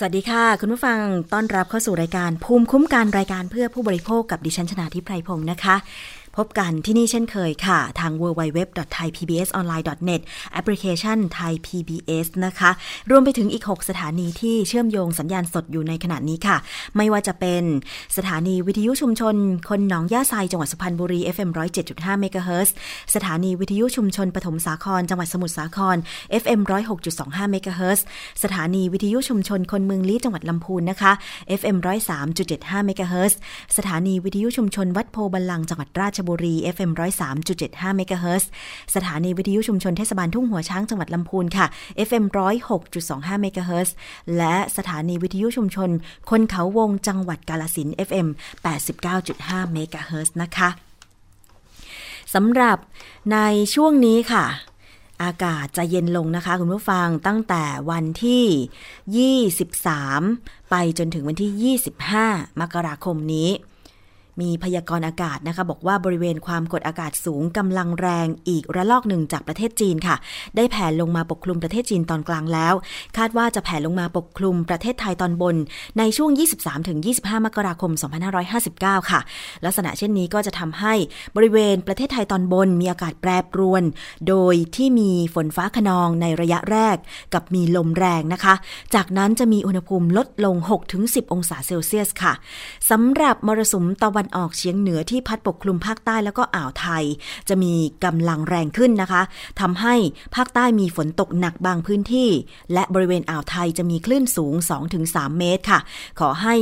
สวัสดีค่ะ คุณผู้ฟังต้อนรับเข้าสู่รายการภูมิคุ้มกันรายการเพื่อผู้บริโภคกับดิฉันชนาทิพไพรพงศ์นะคะพบกันที่นี่เช่นเคยค่ะ ทาง www.thaipbsonline.net แอปพลิเคชัน Thai PBS นะคะ รวมไปถึงอีก 6 สถานีที่เชื่อมโยงสัญญาณสดอยู่ในขณะนี้ค่ะ ไม่ว่าจะเป็นสถานีวิทยุชุมชน คนหนองย่าไซจังหวัดสุพรรณบุรี FM 107.5เมกะเฮิรตซ์สถานีวิทยุชุมชนปฐมสาคร จังหวัดสมุทรสาคร FM 106.25เมกะเฮิรตซ์สถานีวิทยุชุมชนคนเมืองลี้จังหวัดลำพูนนะคะ FM 103.75เมกะเฮิรตซ์สถานีวิทยุชุมชนวัดโพธิ์บัลลังก์จังหวัดราชบุรี FM 103.75เมกะเฮิรตซ์สถานีวิทยุชุมชนเทศบาลทุ่งหัวช้างจังหวัดลำพูนค่ะ FM 106.25เมกะเฮิรตซ์และสถานีวิทยุชุมชน คนเขาวงจังหวัดกาฬสินธุ์ FM 89.5เมกะเฮิรตซ์นะคะสำหรับในช่วงนี้ค่ะ อากาศจะเย็นลงนะคะ คุณผู้ฟังตั้งแต่วันที่ 23 ไปจนถึงวันที่ 25 มกราคมนี้ มีพยากรณ์อากาศนะคะ บอกว่าบริเวณความกดอากาศสูงกำลังแรงอีกระลอกหนึ่งจากประเทศจีนค่ะ ได้แผ่ลงมาปกคลุมประเทศจีนตอนกลางแล้ว คาดว่าจะแผ่ลงมาปกคลุมประเทศไทยตอนบน ในช่วง 23-25 มกราคม 2559 ค่ะ ลักษณะเช่นนี้ก็จะทำให้บริเวณประเทศไทยตอนบนมีอากาศแปรปรวน โดยที่มีฝนฟ้าขนองในระยะแรก กับมีลมแรงนะคะ จากนั้นจะมีอุณหภูมิลดลง 6-10 องศาเซลเซียสค่ะสำหรับมรสุมตะวันออกเฉียงเหนือที่พัดปกคลุมภาคใต้แล้วก็อ่าวไทย จะมีกำลังแรงขึ้นนะคะทำให้ภาคใต้มีฝนตกหนักบางพื้นที่ และบริเวณอ่าวไทยจะมีคลื่นสูง 2-3 เมตรค่ะ ขอให้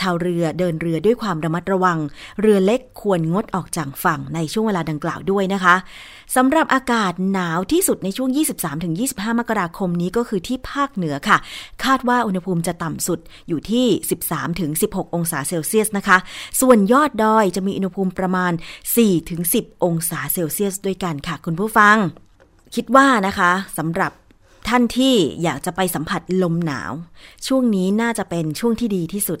ชาวเรือเดินเรือด้วยความระมัดระวัง เรือเล็กควรงดออกจากฝั่งในช่วงเวลาดังกล่าวด้วยนะคะ สำหรับอากาศหนาวที่สุดในช่วง 23-25 มกราคมนี้ก็คือที่ภาคเหนือค่ะ คาดว่าอุณหภูมิจะต่ำสุดอยู่ที่ 13-16 องศาเซลเซียสนะคะ ส่วนยอดดอยจะมีอุณหภูมิประมาณ 4-10 องศาเซลเซียสด้วยกันค่ะ คุณผู้ฟัง คิดว่านะคะสำหรับท่านที่อยากจะไปสัมผัสลมหนาว ช่วงนี้น่าจะเป็นช่วงที่ดีที่สุด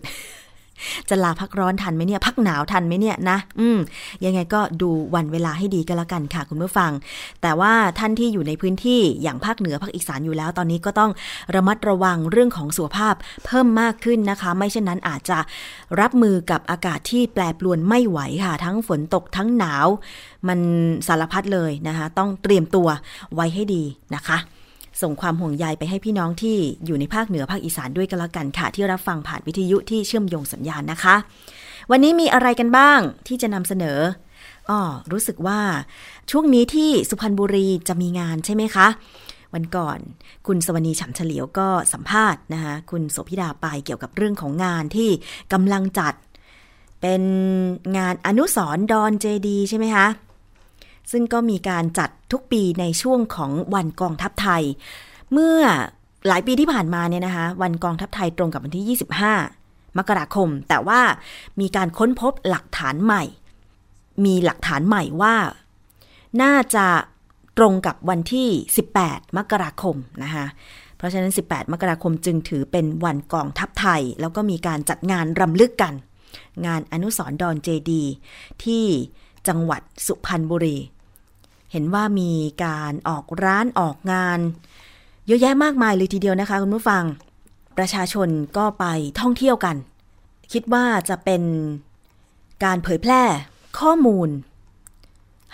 จะลาพักร้อนทันไหมเนี่ย พักหนาวทันไหมเนี่ยนะ อืม ยังไงก็ดูวันเวลาให้ดีก็แล้วกันค่ะคุณผู้ฟัง แต่ว่าท่านที่อยู่ในพื้นที่อย่างภาคเหนือภาคอีสานอยู่แล้ว ตอนนี้ก็ต้องระมัดระวังเรื่องของสุขภาพเพิ่มมากขึ้นนะคะ ไม่เช่นนั้นอาจจะรับมือกับอากาศที่แปรปรวนไม่ไหวค่ะ ทั้งฝนตกทั้งหนาว มันสารพัดเลยนะคะ ต้องเตรียมตัวไว้ให้ดีนะคะ ส่งความห่วงใยไปให้พี่น้องที่อยู่ในภาคเหนือภาคอีสานด้วยกันละกันค่ะ ที่รับฟังผ่านวิทยุที่เชื่อมโยงสัญญาณนะคะ วันนี้มีอะไรกันบ้างที่จะนำเสนออ๋อรู้สึกว่าช่วงนี้ที่สุพรรณบุรีจะมีงานใช่ไหมคะ วันก่อนคุณสวนีฉันเฉลียวก็สัมภาษณ์นะคะคุณโสพิดาไปเกี่ยวกับเรื่องของงานที่กำลังจัด เป็นงานอนุสรดอนเจดีใช่ไหมคะ ซึ่งก็มีการจัดทุกปีในช่วงของวันกองทัพไทย เมื่อหลายปีที่ผ่านมาเนี่ยนะคะ วันกองทัพไทยตรงกับวันที่ 25 มกราคม แต่ว่ามีการค้นพบหลักฐานใหม่ มีหลักฐานใหม่ว่า น่าจะตรงกับวันที่ 18 มกราคมนะคะเพราะฉะนั้น 18 มกราคมจึงถือเป็นวันกองทัพไทย แล้วก็มีการจัดงานรำลึกกัน งานอนุสรดอนเจดี ที่จังหวัดสุพรรณบุรี เห็นว่ามีการออกร้านออกงาน เยอะแยะมากมายเลยทีเดียวนะคะ คุณผู้ฟัง ประชาชนก็ไปท่องเที่ยวกัน คิดว่าจะเป็นการเผยแพร่ข้อมูล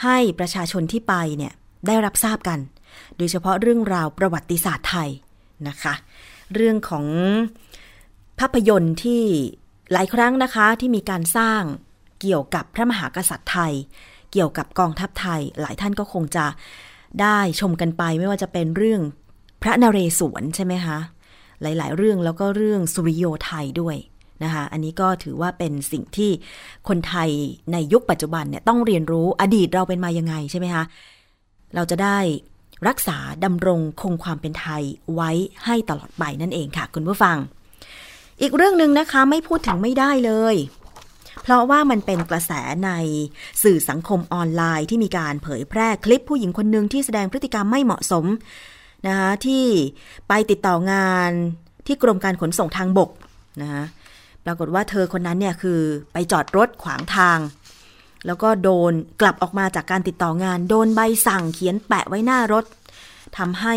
ให้ประชาชนที่ไปเนี่ยได้รับทราบกัน โดยเฉพาะเรื่องราวประวัติศาสตร์ไทยนะคะ เรื่องของภาพยนตร์ที่หลายครั้งนะคะที่มีการสร้างเกี่ยวกับพระมหากษัตริย์ไทย กี่ยวกับกองทัพไทย หลายท่านก็คงจะได้ชมกันไปไม่ว่าจะเป็นเรื่องพระนเรศวรใช่ไหมคะหลาย ๆ เรื่องแล้วก็เรื่องสุริโยไทยด้วยนะคะอันนี้ก็ถือว่าเป็นสิ่งที่คนไทยในยุคปัจจุบันเนี่ยต้องเรียนรู้อดีตเราเป็นมายังไงใช่ไหมคะเราจะได้รักษาดำรงคงความเป็นไทยไว้ให้ตลอดไปนั่นเองค่ะ คุณผู้ฟัง อีกเรื่องหนึ่งนะคะไม่พูดถึงไม่ได้เลย ราะว่ามันเป็นกระแสในสื่อสังคมออนไลน์ที่มีการเผยแพร่คลิปผู้หญิงคนหนึ่งที่แสดงพฤติกรรมไม่เหมาะสมนะคะที่ไปติดต่องานที่กรมการขนส่งทางบกนะคะปรากฏว่าเธอคนนั้นเนี่ยคือไปจอดรถขวางทาง แล้วก็โดนกลับออกมาจากการติดต่องาน โดนใบสั่งเขียนแปะไว้หน้ารถทำให้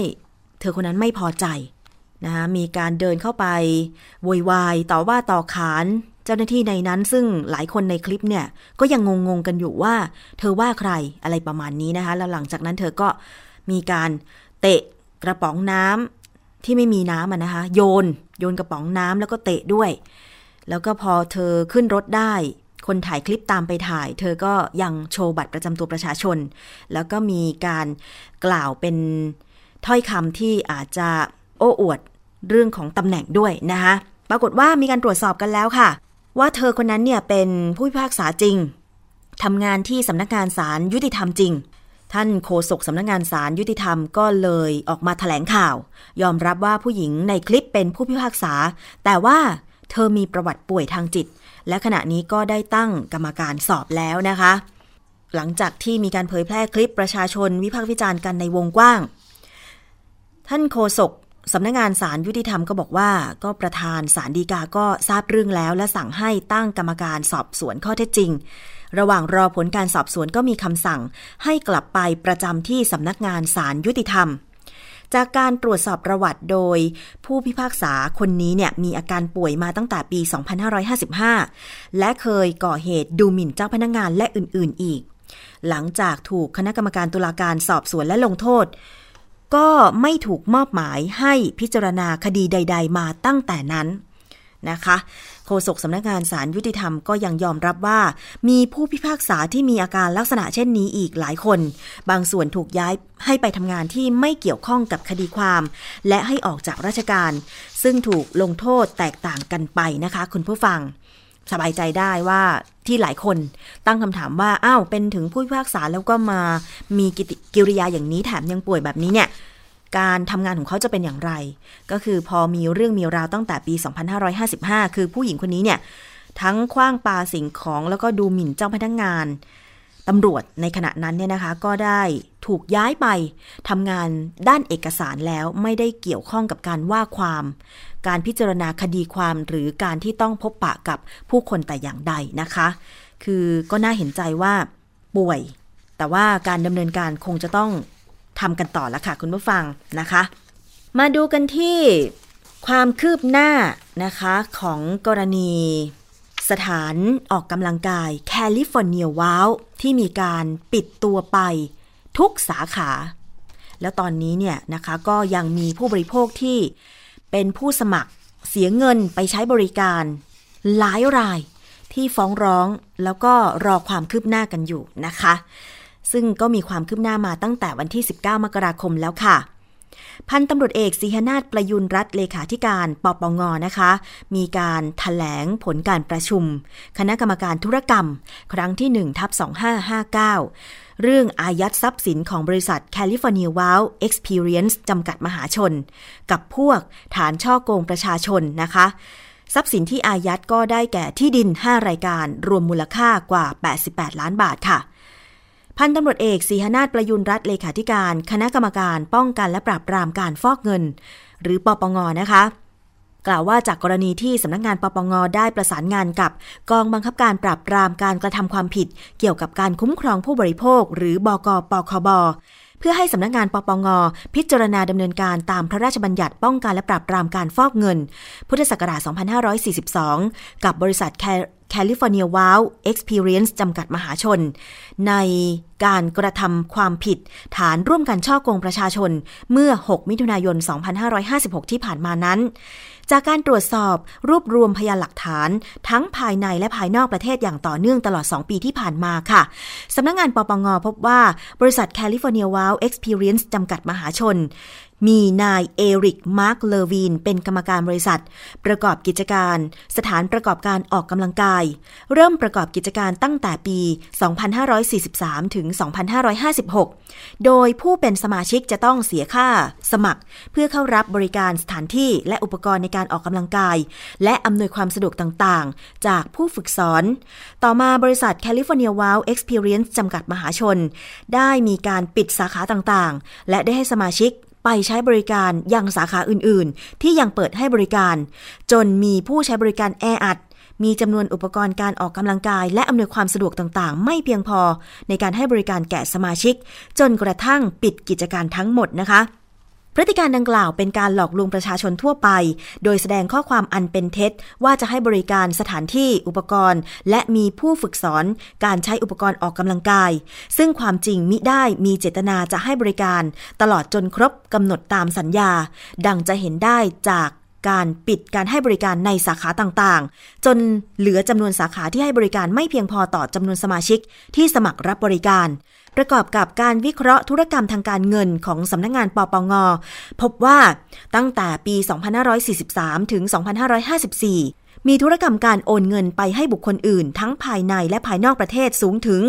เธอคนนั้นไม่พอใจนะคะมีการเดินเข้าไปโวยวายต่อว่าต่อขาน จ้าหน้าที่ในนั้นซึ่งหลายคนในคลิปเนี่ย ก็ยังงงๆกันอยู่ว่า เธอว่าใครอะไรประมาณนี้นะคะ แล้วหลังจากนั้นเธอก็มีการเตะกระป๋องน้ำที่ไม่มีน้ำนะคะ โยน โยนกระป๋องน้ำแล้วก็เตะด้วย แล้วก็พอเธอขึ้นรถได้ คนถ่ายคลิปตามไปถ่าย เธอก็ยังโชว์บัตรประจำตัวประชาชน แล้วก็มีการกล่าวเป็นถ้อยคำที่อาจจะโอ้อวดเรื่องของตำแหน่งด้วยนะคะปรากฏว่ามีการตรวจสอบกันแล้วค่ะ ว่าเธอคนนั้นเนี่ยเป็นผู้พิพากษาจริงทำงานที่สำนักงานศาลยุติธรรมจริง ท่านโฆษกสำนักงานศาลยุติธรรมก็เลยออกมาถแถลงข่าว ยอมรับว่าผู้หญิงในคลิปเป็นผู้พิพากษา แต่ว่าเธอมีประวัติป่วยทางจิต และขณะนี้ก็ได้ตั้งกรรมการสอบแล้วนะคะ หลังจากที่มีการเผยแพร่คลิปประชาชนวิพากษ์วิจารณ์กันในวงกว้าง ท่านโฆษก สำนักงงานสารยุติธรรมก็บอกว่า ก็ประธานสารดีกาก็ทราบเรื่องแล้ว และสั่งให้ตั้งกรรมการสอบสวนข้อเท็จจริง ระหว่างรอผลการสอบสวนก็มีคำสั่ง ให้กลับไปประจำที่สำนักงานสารยุติธรรม จากการตรวจสอบประวัติโดย ผู้พิพากษาคนนี้เนี่ยมีอาการป่วยมาตั้งแต่ปี 2555 และเคยก่อเหตุดูหมิ่นเจ้าพนักงงานและอื่น ๆ อีก หลังจากถูกคณะกรรมการตุลาการสอบสวนและลงโทษ ก็ไม่ถูกมอบหมายให้พิจารณาคดีใด ๆ มาตั้งแต่นั้นนะคะโฆษกสำนักงานสารยุติธรรมก็ยังยอมรับว่า มีผู้พิพากษาที่มีอาการลักษณะเช่นนี้อีกหลายคน บางส่วนถูกย้ายให้ไปทำงานที่ไม่เกี่ยวข้องกับคดีความ และให้ออกจากราชการ ซึ่งถูกลงโทษแตกต่างกันไปนะคะ คุณผู้ฟัง สบายใจได้ว่าที่หลายคนตั้งคำถามว่า อ้าวเป็นถึงผู้พิพากษาแล้วก็มามีกิกิริยาอย่างนี้แถมยังป่วยแบบนี้เนี่ย การทำงานของเขาจะเป็นอย่างไร ก็คือพอมีเรื่องมีราวตั้งแต่ปี 2555 คือผู้หญิงคนนี้เนี่ย ทั้งคว้างปาสิ่งของแล้วก็ดูหมิ่นเจ้าพนักงงานตำรวจในขณะนั้นเนี่ยนะคะ ก็ได้ถูกย้ายไปทำงานด้านเอกสารแล้วไม่ได้เกี่ยวข้องกับการว่าความ การพิจารณาคดีความหรือการที่ต้องพบปะกับผู้คนแต่อย่างใดนะคะ คือก็น่าเห็นใจว่าป่วย แต่ว่าการดำเนินการคงจะต้องทำกันต่อล้วค่ะคุณผู้ฟังนะคะ มาดูกันที่ความคืบหน้านะคะของกรณีสถานออกกำลังกายแคลิฟอร์เนียว้าวที่มีการปิดตัวไปทุกสาขา แล้วตอนนี้เนี่ยนะคะก็ยังมีผู้บริโภคที่ เป็นผู้สมัครเสียเงินไปใช้บริการ หลายรายที่ฟ้องร้องแล้วก็รอความคืบหน้ากันอยู่นะคะ ซึ่งก็มีความคืบหน้ามาตั้งแต่วันที่ 19 มกราคมแล้วค่ะ พันตำรวจเอกสีหนาฏประยุนรัฐเลขาธิการปปงนะคะ มีการถแถลงผลการประชุม คณะกรรมการธุรกรรม ครั้งที่1ทับ2559 เรื่องอายัดทรัพย์สินของบริษัท California Wow Experience จำกัดมหาชน กับพวกฐานช่อโกงประชาชนนะคะ ทรัพย์สินที่อายัดก็ได้แก่ที่ดิน 5 รายการ รวมมูลค่ากว่า 88 ล้านบาทค่ะพันตำรวจเอกสีหนาฏประยุนรัฐเลขาธิการ คณะกรรมการป้องกันและปราบปรามการฟอกเงิน หรือปปงนะคะ กล่าวว่าจากกรณีที่สำนักงงานปปงได้ประสานงานกับ กองบังคับการปราบปรามการกระทำความผิด เกี่ยวกับการคุ้มครองผู้บริโภค หรือบกปคบเพื่อให้สำนักงานปปง พิจารณาดำเนินการตามพระราชบัญญัติป้องกันและปราบปรามการฟอกเงิน พุทธศักราช 2542 กับบริษัท California Wow Experience จำกัดมหาชน ในการกระทำความผิด ฐานร่วมกันช่อกงประชาชน เมื่อ 6 มิถุนายน 2556 ที่ผ่านมานั้น จากการตรวจสอบรวบรวมพยานหลักฐาน ทั้งภายในและภายนอกประเทศอย่างต่อเนื่องตลอด 2 ปีที่ผ่านมาค่ะสำนักงงานปปงพบว่าบริษัท California Wow Experience จำกัดมหาชน มีนายเอริกมาร์คเลวีน เป็นกรรมการบริษัท ประกอบกิจการ สถานประกอบการออกกำลังกาย เริ่มประกอบกิจการตั้งแต่ปี 2543 ถึง 2556 โดยผู้เป็นสมาชิกจะต้องเสียค่าสมัคร เพื่อเข้ารับบริการสถานที่และอุปกรณ์ในการออกกำลังกาย และอำนวยความสะดวกต่างๆ จากผู้ฝึกสอน ต่อมาบริษัท California Wow Experience จำกัดมหาชน ได้มีการปิดสาขาต่างๆ และได้ให้สมาชิก ไปใช้บริการยังสาขาอื่นๆ ที่ยังเปิดให้บริการ จนมีผู้ใช้บริการแออัด มีจำนวนอุปกรณ์การออกกำลังกาย และอำนวยความสะดวกต่างๆ ไม่เพียงพอในการให้บริการแก่สมาชิก จนกระทั่งปิดกิจการทั้งหมดนะคะ พฤติการดังกล่าวเป็นการหลอกลวงประชาชนทั่วไป โดยแสดงข้อความอันเป็นเท็จ ว่าจะให้บริการสถานที่อุปกรณ์ และมีผู้ฝึกสอนการใช้อุปกรณ์ออกกำลังกาย ซึ่งความจริงมิได้มีเจตนาจะให้บริการ ตลอดจนครบกำหนดตามสัญญา ดังจะเห็นได้จากการปิดการให้บริการในสาขาต่างๆ จนเหลือจำนวนสาขาที่ให้บริการไม่เพียงพอต่อจำนวนสมาชิกที่สมัครรับบริการ ประกอบกับการวิเคราะห์ธุรกรรมทางการเงินของสำนักงงานปปง พบว่าตั้งแต่ปี 2543 ถึง 2554 มีธุรกรรมการโอนเงินไปให้บุคคลอื่น ทั้งภายในและภายนอกประเทศสูงถึง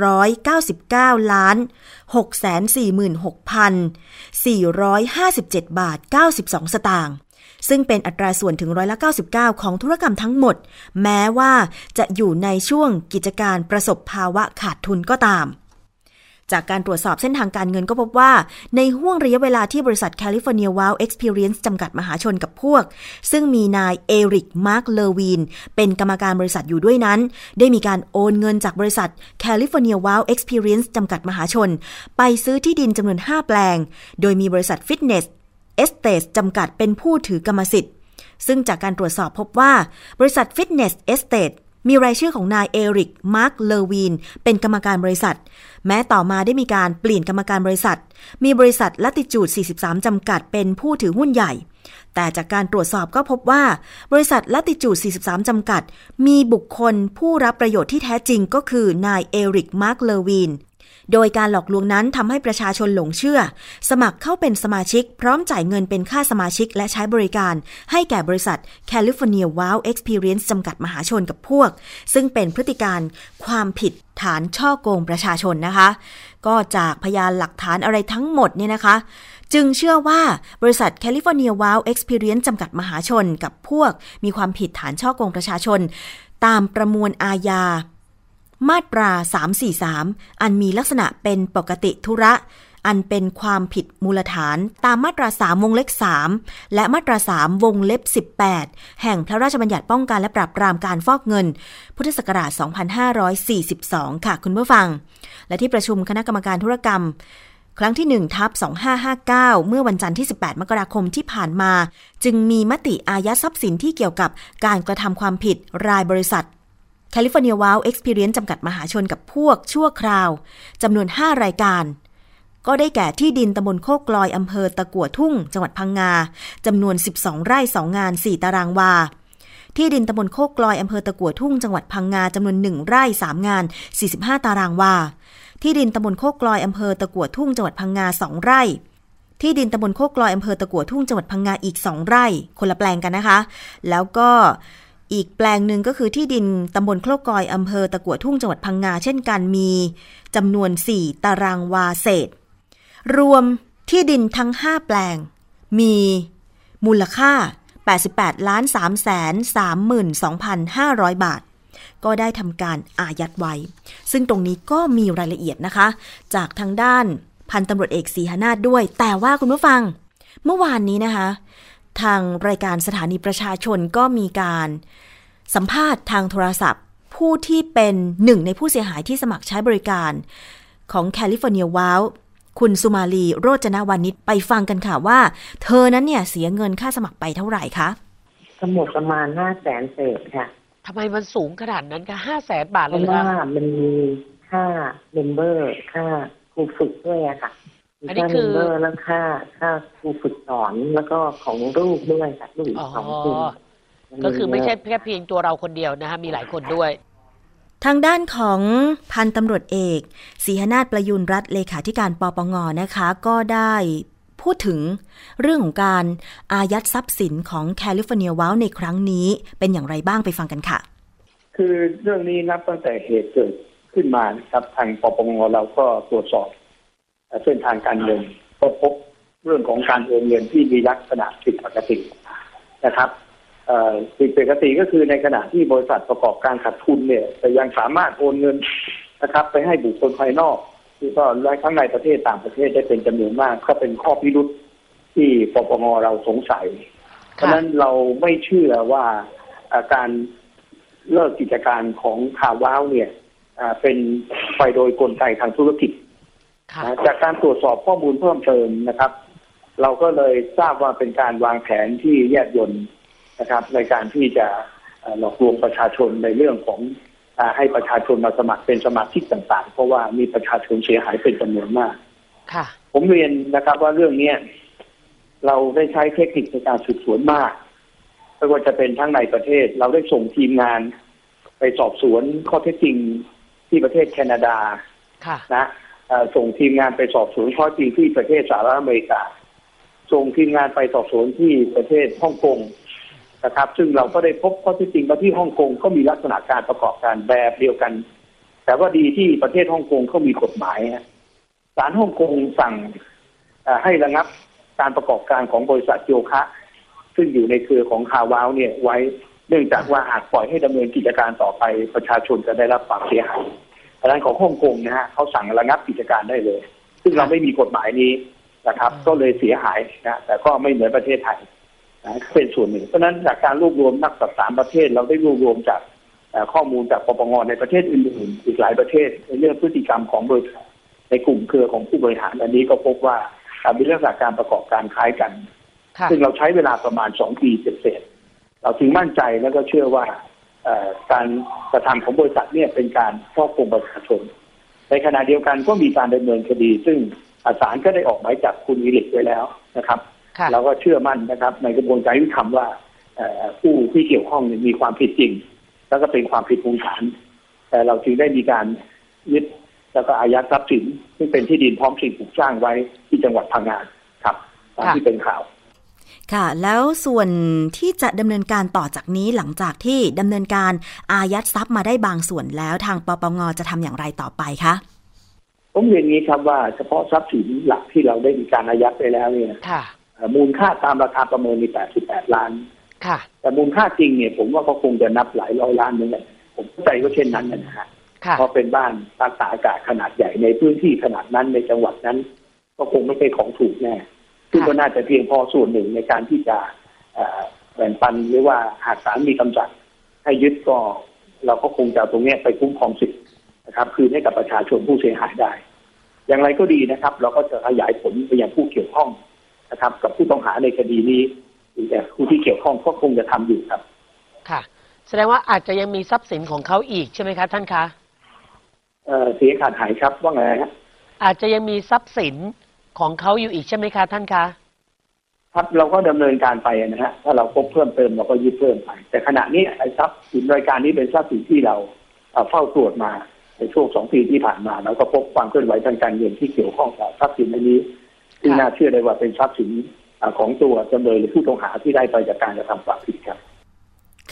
1,699 ล้าน 646,457 บาท 92 สตางค์ ซึ่งเป็นอัตราส่วนถึงร้อยละ99 ของธุรกรรมทั้งหมด แม้ว่าจะอยู่ในช่วงกิจการประสบภาวะขาดทุนก็ตาม จากการตรวจสอบเส้นทางการเงินก็พบว่า ในห้วงระยะเวลาที่บริษัท California Wow Experience จำกัดมหาชนกับพวก ซึ่งมีนายเอริกมาร์คเลวีนเป็นกรรมการบริษัทอยู่ด้วยนั้น ได้มีการโอนเงินจากบริษัท California Wow Experience จำกัดมหาชน ไปซื้อที่ดินจำนวน 5 แปลง โดยมีบริษัทฟิตเนส Fitness Estate จำกัดเป็นผู้ถือกรรมสิทธิ์ ซึ่งจากการตรวจสอบพบว่า บริษัท Fitness Estate มีรายชื่อของนายเอริก มาร์ค เลวีน เป็นกรรมการบริษัท แม้ต่อมาได้มีการเปลี่ยนกรรมการบริษัท มีบริษัทลัติจูด 43 จำกัดเป็นผู้ถือหุ้นใหญ่ แต่จากการตรวจสอบก็พบว่า บริษัทลัติจูด 43 จำกัด มีบุคคลผู้รับประโยชน์ที่แท้จริงก็คือนายเอริก มาร์ค เลวีน โดยการหลอกลวงนั้นทำให้ประชาชนหลงเชื่อ สมัครเข้าเป็นสมาชิก พร้อมจ่ายเงินเป็นค่าสมาชิกและใช้บริการ ให้แก่บริษัท California Wow Experience จำกัดมหาชนกับพวก ซึ่งเป็นพฤติการความผิดฐานช่อโกงประชาชนนะคะ ก็จากพยานหลักฐานอะไรทั้งหมดเนี่ยนะคะ จึงเชื่อว่าบริษัท California Wow Experience จำกัดมหาชนกับพวก มีความผิดฐานช่อโกงประชาชน ตามประมวลอาญา มาตรา 343 อันมีลักษณะเป็นปกติธุระ อันเป็นความผิดมูลฐานตามมาตรา 3 วงเล็บ3และมาตรา 3 วงเล็บ 18 แห่งพระราชบัญญัติป้องกันและปราบปรามการฟอกเงิน พุทธศักราช 2542 ค่ะคุณผู้ฟัง และที่ประชุมคณะกรรมการธุรกรรมครั้งที่ 1ทับ2559 เมื่อวันจันทร์ที่ 18 มกราคมที่ผ่านมา จึงมีมติอายัดทรัพย์สินที่เกี่ยวกับการกระทำความผิดรายบริษัท California Wow Experience จำกัดมหาชนกับพวกชั่วคราวจำนวน 5 รายการ ก็ได้แก่ที่ดินตำบลโคกลอยอำเภอตะกั่วทุ่ง จังหวัดพังงาจำนวน 12 ไร่ 2 งาน 4 ตารางวา ที่ดินตำบลโคกลอยอำเภอตะกั่วทุ่ง จังหวัดพังงาจำนวน 1 ไร่ 3 งาน 45 ตารางวา ที่ดินตำบลโคกลอยอำเภอตะกั่วทุ่ง จังหวัดพังงา 2 ไร่ที่ดินตำบลโคกลอยอำเภอตะกัวทุ่งจังหวัดพังงาอีก 2 ไร่ คนละแปลงกันนะคะ แล้วก็ อีกแปลงหนึ่งก็คือที่ดินตำบลโคกอยอำเภอตะกัวทุ่งจังหวัดพังงา เช่นกันมีจำนวน 4 ตารางวาเศษ รวมที่ดินทั้ง 5 แปลง มีมูลค่า 88ล้าน3แสน32,500 บาท ก็ได้ทำการอายัดไว้ ซึ่งตรงนี้ก็มีรายละเอียดนะคะ จากทางด้านพันตำรวจเอกศีหนาถด้วย แต่ว่าคุณผู้ฟัง เมื่อวานนี้นะคะ ทางรายการสถานีประชาชนก็มีการสัมภาษณ์ทางโทรศัพท์ ผู้ที่เป็นหนึ่งในผู้เสียหายที่สมัครใช้บริการของ California Wow คุณสุมาลีโรจนวานิชไปฟังกันค่ะว่า เธอนั้นเนี่ยเสียเงินค่าสมัครไปเท่าไหร่คะทั้งหมดประมาณห้าแสนเศษค่ะทำไมมันสูงขนาดนั้นคะห้าแสนบาทเลยเหรอคะเพราะว่ามันมีค่า memberค่าครูฝึกด้วยอะค่ะมี อันนี้ค่าคืเมอมเบอร์แล้วค่าค่าครูฝึกสอนแล้วก็ของลูกด้วยค่ะลูกอีอ๋กอสองคนก็คือไม่ใช่แค่เพียงตัวเราคนเดียวนะคะมีหลายคนด้วย ทางด้านของพันตำรวจเอกศรีหนาถประยุนรัฐเลขาธิการปปงนะคะ ก็ได้พูดถึงเรื่องของการอายัดทรัพย์สินของ California Wow ในครั้งนี้เป็นอย่างไรบ้างไปฟังกันค่ะ คือเรื่องนี้นับตั้งแต่เหตุเกิดขึ้นมานะครับทางปปงเราก็ตรวจสอบ เส้นทางการเงินก็พบเรื่องของการโอนเงินที่มีลักษณะผิดปกตินะครับผิดปกติก็คือในขณะที่บริษัทประกอบการขาดทุนเนี่ยแต่ยังสามารถโอนเงินนะครับ ไปให้บุคคลภายนอกที่ก็และทั้งในประเทศต่างประเทศได้เป็นจำนวนมาก ก็เป็นข้อพิรุษที่ปปงเราสงสัย เพราะนั้นเราไม่เชื่อว่าการเลิกกิจการของข่าว้าวเนี่ยเป็นไปโดยกลไกทางธุรกิจ จากการตรวจสอบข้อมูลเพิ่มเติมนะครับ เราก็เลยทราบว่าเป็นการวางแผนที่แยบยนต์นะครับ ในการที่จะเอ่อหลอกลวงประชาชนในเรื่องของอาให้ประชาชนมาสมัครเป็นสมาชิกต่าง ๆ เพราะว่ามีประชาชนเสียหายเป็นจำนวนมากค่ะ ผมเรียนนะครับว่าเรื่องเนี้ยเราได้ใช้เทคนิคในการสืบสวนมากไม่ว่าจะเป็นทั้งในประเทศ เราได้ส่งทีมงาน ไปสอบสวนข้อเท็จจริงที่ประเทศแคนาดาค่ะนะเอ่อ ส่งทีมงานไปสอบสวนข้อท็จจริงที่ประเทศสหรัฐอเมริกา ส่งทีมงานไปสอบสวนที่ประเทศฮ่องกงนะครับ ซึ่งเราก็ได้พบข้อท็จจริงว่าที่ฮ่องกงก็มีลักษณะการประกอบการแบบเดียวกัน แต่ว่าดีที่ประเทศฮ่องกงเขามีกฎหมายฮะศาลฮ่องกงสั่งให้ระงับการประกอบการของบริษัทโยคะ ซึ่งอยู่ในเครือของคาวาวเนี่ยไว้เนื่องจากว่าหากปล่อยให้ดำเนินกิจการต่อไปประชาชนจะได้รับความเสียหาย เพราะฉะนั้นของฮ่องกงนะฮะเขาสั่งระงับกิจการได้เลย ซึ่งเราไม่มีกฎหมายนี้นะครับ ก็เลยเสียหายนะแต่ก็ไม่เหมือนประเทศไทยนะเป็นส่วนหนึ่ง เพราะฉะนั้นจากการรวบรวมนักสามประเทศเราได้รวบรวมจากข้อมูลจากปปงในประเทศอื่นๆ อีกหลายประเทศในเรื่องพฤติกรรมของบริษัทในกลุ่มเครือของผู้บริหารอันนี้ก็พบว่ามีเรื่องจากการประกอบการคล้ายกัน ซึ่งเราใช้เวลาประมาณสองปีเสร็จเราถึงมั่นใจแล้วก็เชื่อว่า การกระทำของบริษัทเนี่ยเป็นการครอบคลุมประชาชน ในขณะเดียวกันก็มีการดำเนินคดี ซึ่งศาลก็ได้ออกหมายจับคุณวิลิกไว้แล้วนะครับ เราก็เชื่อมั่นนะครับ ในกระบวนการยุติธรรมว่าผู้ที่เกี่ยวข้องมีความผิดจริง แล้วก็เป็นความผิดมูลฐานแต่เราจึงได้มีการยึดแล้วก็อายัดทรัพย์สินซึ่งเป็นที่ดินพร้อมสิ่งปลูกสร้างไว้ที่จังหวัดพังงานครับตามที่เป็นข่าว ค่ะ แล้วส่วนที่จะดำเนินการต่อจากนี้หลังจากที่ดำเนินการอายัดทรัพย์มาได้บางส่วนแล้วทางปปงจะทำอย่างไรต่อไปคะผมเรียนนี้ครับว่าเฉพาะทรัพย์สินหลักที่เราได้มีการอายัดไปแล้วเนี่ยมูลค่าตามราคาประเมินมี 88 ล้าน ค่ะ แต่มูลค่าจริงเนี่ยผมว่าก็คงจะนับหลายร้อยล้านนึงแหละผมเข้าใจว่าเช่นนั้นนะฮะเพราะเป็นบ้านรักษาอากาศขนาดใหญ่ในพื้นที่ขนาดนั้นในจังหวัดนั้น ก็คงไม่ใช่ของถูกแน่ ซึ่งก็น่าจะเพียงพอส่วนหนึ่งในการที่จะแบ่งปันหรือว่าหากศาลมีคำสั่งให้ยึดก็เราก็คงจะตรงนี้ไปคุ้มครองสิทธิ์นะครับ คืนให้กับประชาชนผู้เสียหายได้ อย่างไรก็ดีนะครับ เราก็จะขยายผลไปยังผู้เกี่ยวข้องนะครับ กับผู้ต้องหาในคดีนี้แต่ผู้ที่เกี่ยวข้องก็คงจะทำอยู่ครับ ค่ะ แสดงว่าอาจจะยังมีทรัพย์สินของเขาอีกใช่ไหมคะท่านคะเออเสียขาดหายครับว่าไงฮะอาจจะยังมีทรัพย์สิน ของเขาอยู่อีกใช่ไหมคะท่านคะครับเราก็ดำเนินการไปนะฮะถ้าเราพบเพิ่มเติมเราก็ยึดเพิ่มไป แต่ขณะนี้ไอ้ทรัพย์สินรายการนี้เป็นทรัพย์สินที่เราเฝ้าตรวจมาในช่วงสองปีที่ผ่านมาเราก็พบความเคลื่อนไหวทางการเงินที่เกี่ยวข้องกับทรัพย์สินอันนี้ที่น่าเชื่อได้ว่าเป็นทรัพย์สินของตัวจำเลยหรือผู้ต้องหาที่ได้ไปจากการกระทำความผิดครับ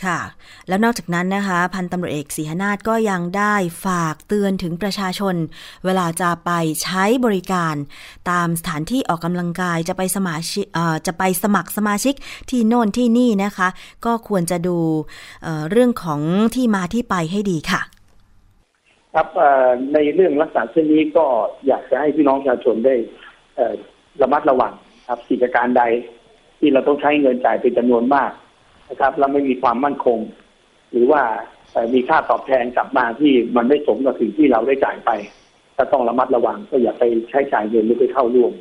ค่ะ แล้วนอกจากนั้นนะคะ พันตำรวจเอกศรีหนาฏก็ยังได้ฝากเตือนถึงประชาชน เวลาจะไปใช้บริการ ตามสถานที่ออกกำลังกายจะไปสมาชิกจะไปสมัครสมาชิกที่โน่นที่นี่นะคะ ก็ควรจะดูเเรื่องของที่มาที่ไปให้ดีค่ะ ครับในเรื่องลักษณะเช่นนี้ก็อยากจะให้พี่น้องประชาชนได้ระมัดระวังครับกิจการใดที่เราต้องใช้เงินจ่ายเป็นจำนวนมาก นะครับ แล้วไม่มีความมั่นคง หรือว่ามีค่าตอบแทนกลับมาที่มันไม่สมกับสิ่งที่เราได้จ่ายไปก็ต้องระมัดระวังก็อย่าไปใช้จ่ายเงินหรือไปเข้าร่วม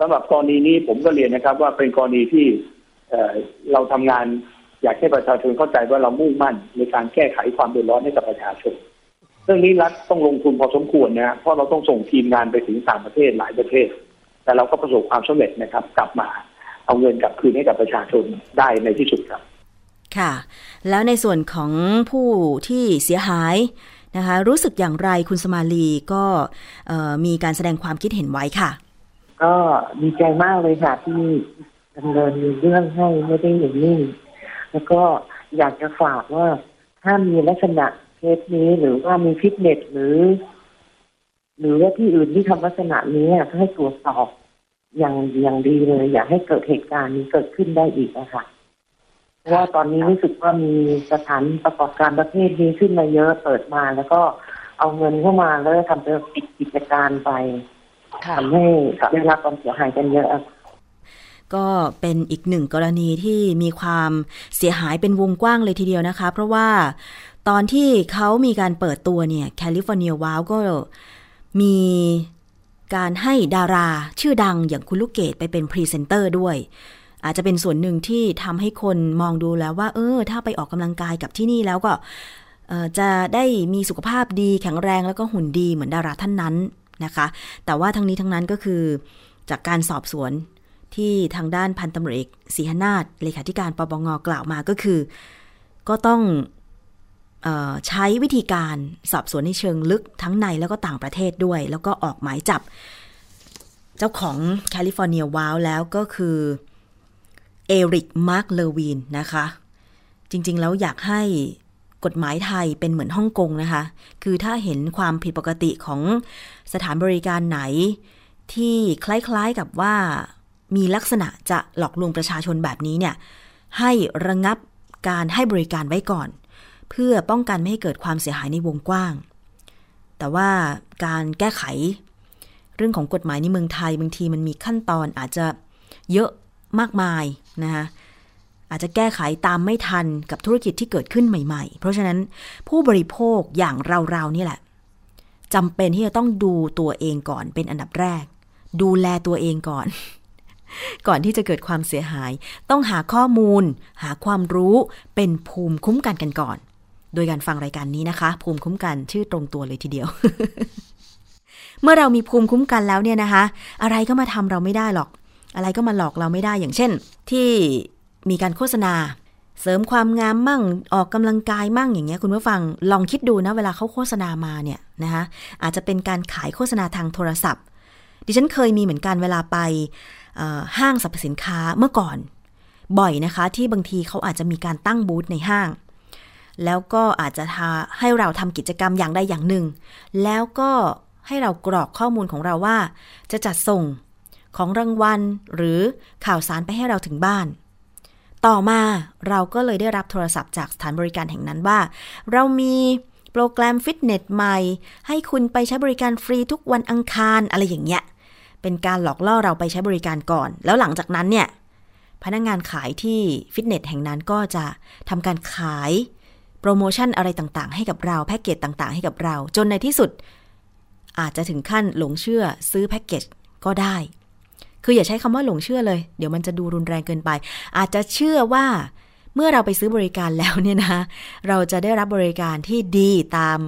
สำหรับกรณีนี้ผมก็เรียนนะครับ ว่าเป็นกรณีที่เราทำงานอยากให้ประชาชนเข้าใจว่าเรามุ่งมั่นในการแก้ไขความเดือดร้อนให้กับประชาชนเรื่องนี้รัฐต้องลงทุนพอสมควรนะเพราะเราต้องส่งทีมงานไปถึงต่างประเทศหลายประเทศ แต่เราก็ประสบความสำเร็จนะครับ กลับมาเอาเงินกลับคืนให้กับประชาชนได้ในที่สุดครับ ค่ะ แล้วในส่วนของผู้ที่เสียหายนะคะรู้สึกอย่างไรคุณสมาลีก็มีการแสดงความคิดเห็นไว้ค่ะ ก็ดีใจมากเลยค่ะที่ดำเนินเรื่องให้ไม่ได้อย่างนิ่งแล้วก็อยากจะฝากว่าถ้ามีลักษณะเคสนี้หรือว่ามีฟิตเนสหรือ หรือว่าที่อื่นที่ทำลักษณะนี้ให้ตรวจสอบอย่างอย่างดีเลย อย่าให้เกิดเหตุการณ์นี้เกิดขึ้นได้อีกนะคะ ราะว่าตอนนี้รู้สึกว่ามีสถานประกอบการประเภทนี้ขึ้นมาเยอะเปิดมาแล้วก็เอาเงินเข้ามาแล้วทำเป็นปิดกิจการไปทำให้ได้รับความเสียหายกันเยอะก็เป็นอีกหนึ่งกรณีที่มีความเสียหายเป็นวงกว้างเลยทีเดียวนะคะ เพราะว่าตอนที่เขามีการเปิดตัวเนี่ย California Wow ก็มีการให้ดาราชื่อดังอย่างคุณลูกเกดไปเป็นพรีเซนเตอร์ด้วย อาจจะเป็นส่วนหนึ่งที่ทำให้คนมองดูแล้วว่า เออ ถ้าไปออกกำลังกายกับที่นี่แล้วก็จะได้มีสุขภาพดีแข็งแรงแล้วก็หุ่นดีเหมือนดาราท่านนั้นนะคะ แต่ว่าทั้งนี้ทั้งนั้นก็คือจากการสอบสวนที่ทางด้านพันตำรวจเอกสีหนาทเลขาธิการปปงกล่าวมาก็คือ ก็ต้องเออใช้วิธีการสอบสวนในเชิงลึกทั้งในแล้วก็ต่างประเทศด้วย แล้วก็ออกหมายจับ เจ้าของ California Wow แล้วก็คือ เอริกมาร์กเลวีนนะคะ จริงๆ แล้วอยากให้กฎหมายไทยเป็นเหมือนฮ่องกงนะคะ คือถ้าเห็นความผิดปกติของสถานบริการไหน ที่คล้ายๆกับว่ามีลักษณะจะหลอกลวงประชาชนแบบนี้เนี่ย ให้ระงงับการให้บริการไว้ก่อน เพื่อป้องกันไม่ให้เกิดความเสียหายในวงกว้าง แต่ว่าการแก้ไข เรื่องของกฎหมายในเมืองไทยบางทีมันมีขั้นตอนอาจจะเยอะ มากมายนะคะอาจจะแก้ไขตามไม่ทันกับธุรกิจที่เกิดขึ้นใหม่ ๆ เพราะฉะนั้นผู้บริโภคอย่างเราๆนี่แหละจำเป็นที่จะต้องดูตัวเองก่อนเป็นอันดับแรก ดูแลตัวเองก่อน ก่อนที่จะเกิดความเสียหาย ต้องหาข้อมูล หาความรู้เป็นภูมิคุ้มกันกันก่อน โดยการฟังรายการนี้นะคะ ภูมิคุ้มกันชื่อตรงตัวเลยทีเดียว เมื่อเรามีภูมิคุ้มกันแล้วเนี่ยนะคะ อะไรก็มาทำเราไม่ได้หรอก อะไรก็มาหลอกเราไม่ได้อย่างเช่น ที่มีการโฆษณา เสริมความงามมั่งออกกำลังกายมั่งอย่างเงี้ยคุณผู้ฟังลองคิดดูนะเวลาเขาโฆษณามาเนี่ยนะคะอาจจะเป็นการขายโฆษณาทางโทรศัพท์ ดิฉันเคยมีเหมือนกันเวลาไปห้างสรรพสินค้าเมื่อก่อน บ่อยนะคะที่บางทีเขาอาจจะมีการตั้งบูธในห้าง แล้วก็อาจจะทาให้เราทำกิจกรรมอย่างใดอย่างหนึ่ง แล้วก็ให้เรากรอกข้อมูลของเราว่า จะจัดส่ง ของรางวัล หรือข่าวสารไปให้เราถึงบ้าน ต่อมาเราก็เลยได้รับโทรศัพท์จากสถานบริการแห่งนั้นว่า เรามีโปรแกรมฟิตเนสใหม่ ให้คุณไปใช้บริการฟรีทุกวันอังคารอะไรอย่างเงี้ยเป็นการหลอกล่อเราไปใช้บริการก่อน แล้วหลังจากนั้นเนี่ยพนักงงานขายที่ฟิตเนสแห่งนั้นก็จะทำการขายโปรโมชั่นอะไรต่างๆ ให้กับเราแพ็กเกจต่างๆ ให้กับเรา จนในที่สุด อาจจะถึงขั้นหลงเชื่อซื้อแพ็กเกจก็ได้ คืออย่าใช้คำว่าหลงเชื่อเลย เดี๋ยวมันจะดูรุนแรงเกินไป อาจจะเชื่อว่าเมื่อเราไปซื้อบริการแล้วเนี่ยนะ เราจะได้รับบริการที่ดีตาม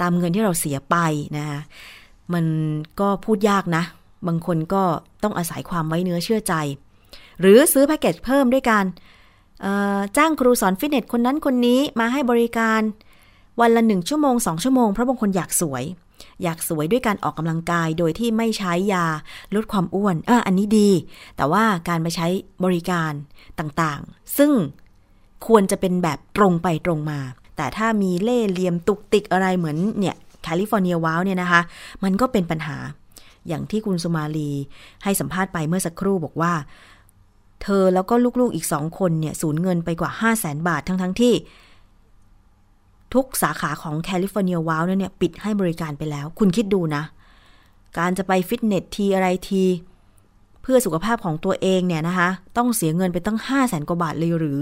ตามเงินที่เราเสียไปนะคะมันก็พูดยากนะ บางคนก็ต้องอาศัยความไว้เนื้อเชื่อใจ หรือซื้อแพ็กเกจเพิ่มด้วยการจ้างครูสอนฟิตเนสคนนั้นคนนี้มาให้บริการวันละหนึ่งชั่วโมงสองชั่วโมงเพราะบางคนอยากสวย อยากสวยด้วยการออกกำลังกายโดยที่ไม่ใช้ยาลดความอ้วนอะอันนี้ดี แต่ว่าการไปใช้บริการต่างๆ ซึ่งควรจะเป็นแบบตรงไปตรงมา แต่ถ้ามีเล่เหลี่ยมตุกติกอะไรเหมือนเนี่ยแคลิฟอร์เนียว้าวเนี่ยนะคะ มันก็เป็นปัญหาอย่างที่คุณสุมาลีให้สัมภาษณ์ไปเมื่อสักครู่บอกว่า เธอแล้วก็ลูกๆอีกสองคนเนี่ยสูญเงินไปกว่า 5 0 0แสนบาททั้งๆทที่ ทุกสาขาของแคลิฟอร์เนียวาวเนี่ยปิดให้บริการไปแล้ว คุณคิดดูนะ การจะไปฟิตเนสทีอะไรที เพื่อสุขภาพของตัวเองเนี่ยนะคะ ต้องเสียเงินไปตั้ง 5 0 0แสนกว่าบาทเลยหรือ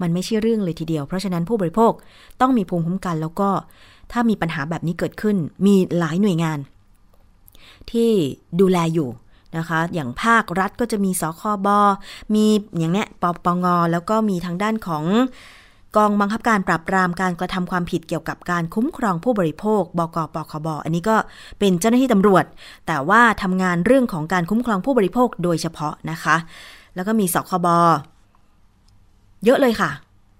มันไม่ใช่เรื่องเลยทีเดียว เพราะฉะนั้นผู้บริโภคต้องมีภูมิคุ้มกันแล้วก็ถ้ามีปัญหาแบบนี้เกิดขึ้น มีหลายหน่วยงาน ที่ดูแลอยู่นะคะ อย่างภาครัฐก็จะมีสคบมีอย่างเนี้ยปปงแล้วก็มีทางด้านของ กองบังคับการปราบปรามการกระทำความผิดเกี่ยวกับการคุ้มครองผู้บริโภค บกปคบ อันนี้ก็เป็นเจ้าหน้าที่ตำรวจ แต่ว่าทำงานเรื่องของการคุ้มครองผู้บริโภคโดยเฉพาะนะคะ แล้วก็มีสคบ เยอะเลยค่ะ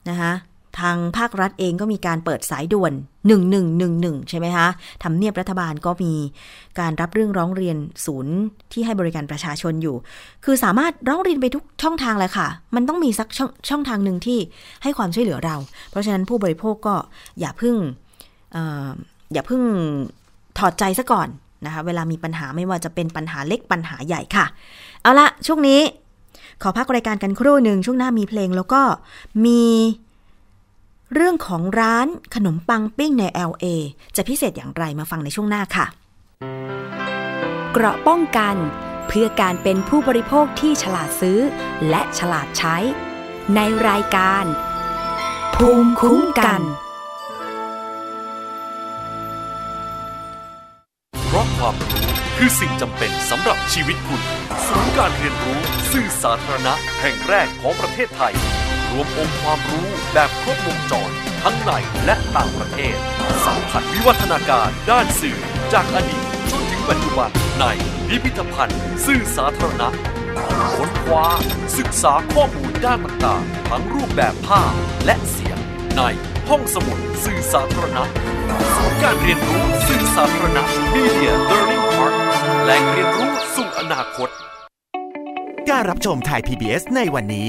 นะคะทางภาครัฐเองก็มีการเปิดสายด่วน 1111 ใช่ไหมคะทำเนียบรัฐบาลก็มีการรับเรื่องร้องเรียนศูนย์ที่ให้บริการประชาชนอยู่ คือสามารถร้องเรียนไปทุกช่องทางเลยค่ะ มันต้องมีสักช่องช่องทางหนึ่งที่ให้ความช่วยเหลือเรา เพราะฉะนั้นผู้บริโภคก็อย่าพึ่งออย่าพึ่งถอดใจซะก่อนนะคะเวลามีปัญหาไม่ว่าจะเป็นปัญหาเล็กปัญหาใหญ่ค่ะ เอาละช่วงนี้ ขอพักรายการกันครู่หนึ่งช่วงหน้ามีเพลงแล้วก็มี เรื่องของร้านขนมปังปิ้งใน LA จะพิเศษอย่างไรมาฟังในช่วงหน้าค่ะ เกราะป้องกันเพื่อการเป็นผู้บริโภคที่ฉลาดซื้อ และฉลาดใช้ ในรายการ ภูมิคุ้มกันเพราะความรู้คือสิ่งจำเป็นสำหรับชีวิตคุณศูนย์การเรียนรู้สื่อสาธารณะแห่งแรกของประเทศไทย วมองค์ความรู้แบบครบวงจร ทั้งในและต่างประเทศ สัมผัสวิวัฒนาการด้านสื่อจากอดีตจนถึงปัจจุบันในพิพิธภัณฑ์ สื่อสาธารณะค้นคว้าศึกษาข้อมูลด้านต่างๆทั้งรูปแบบภาพและเสียง ในห้องสมุดสื่อสาธารณะศูนย์การเรียนรู้สื่อสาธารณะ Media Learning Park แหล่งเรียนรู้สู่อนาคต การรับชมไทย PBS ในวันนี้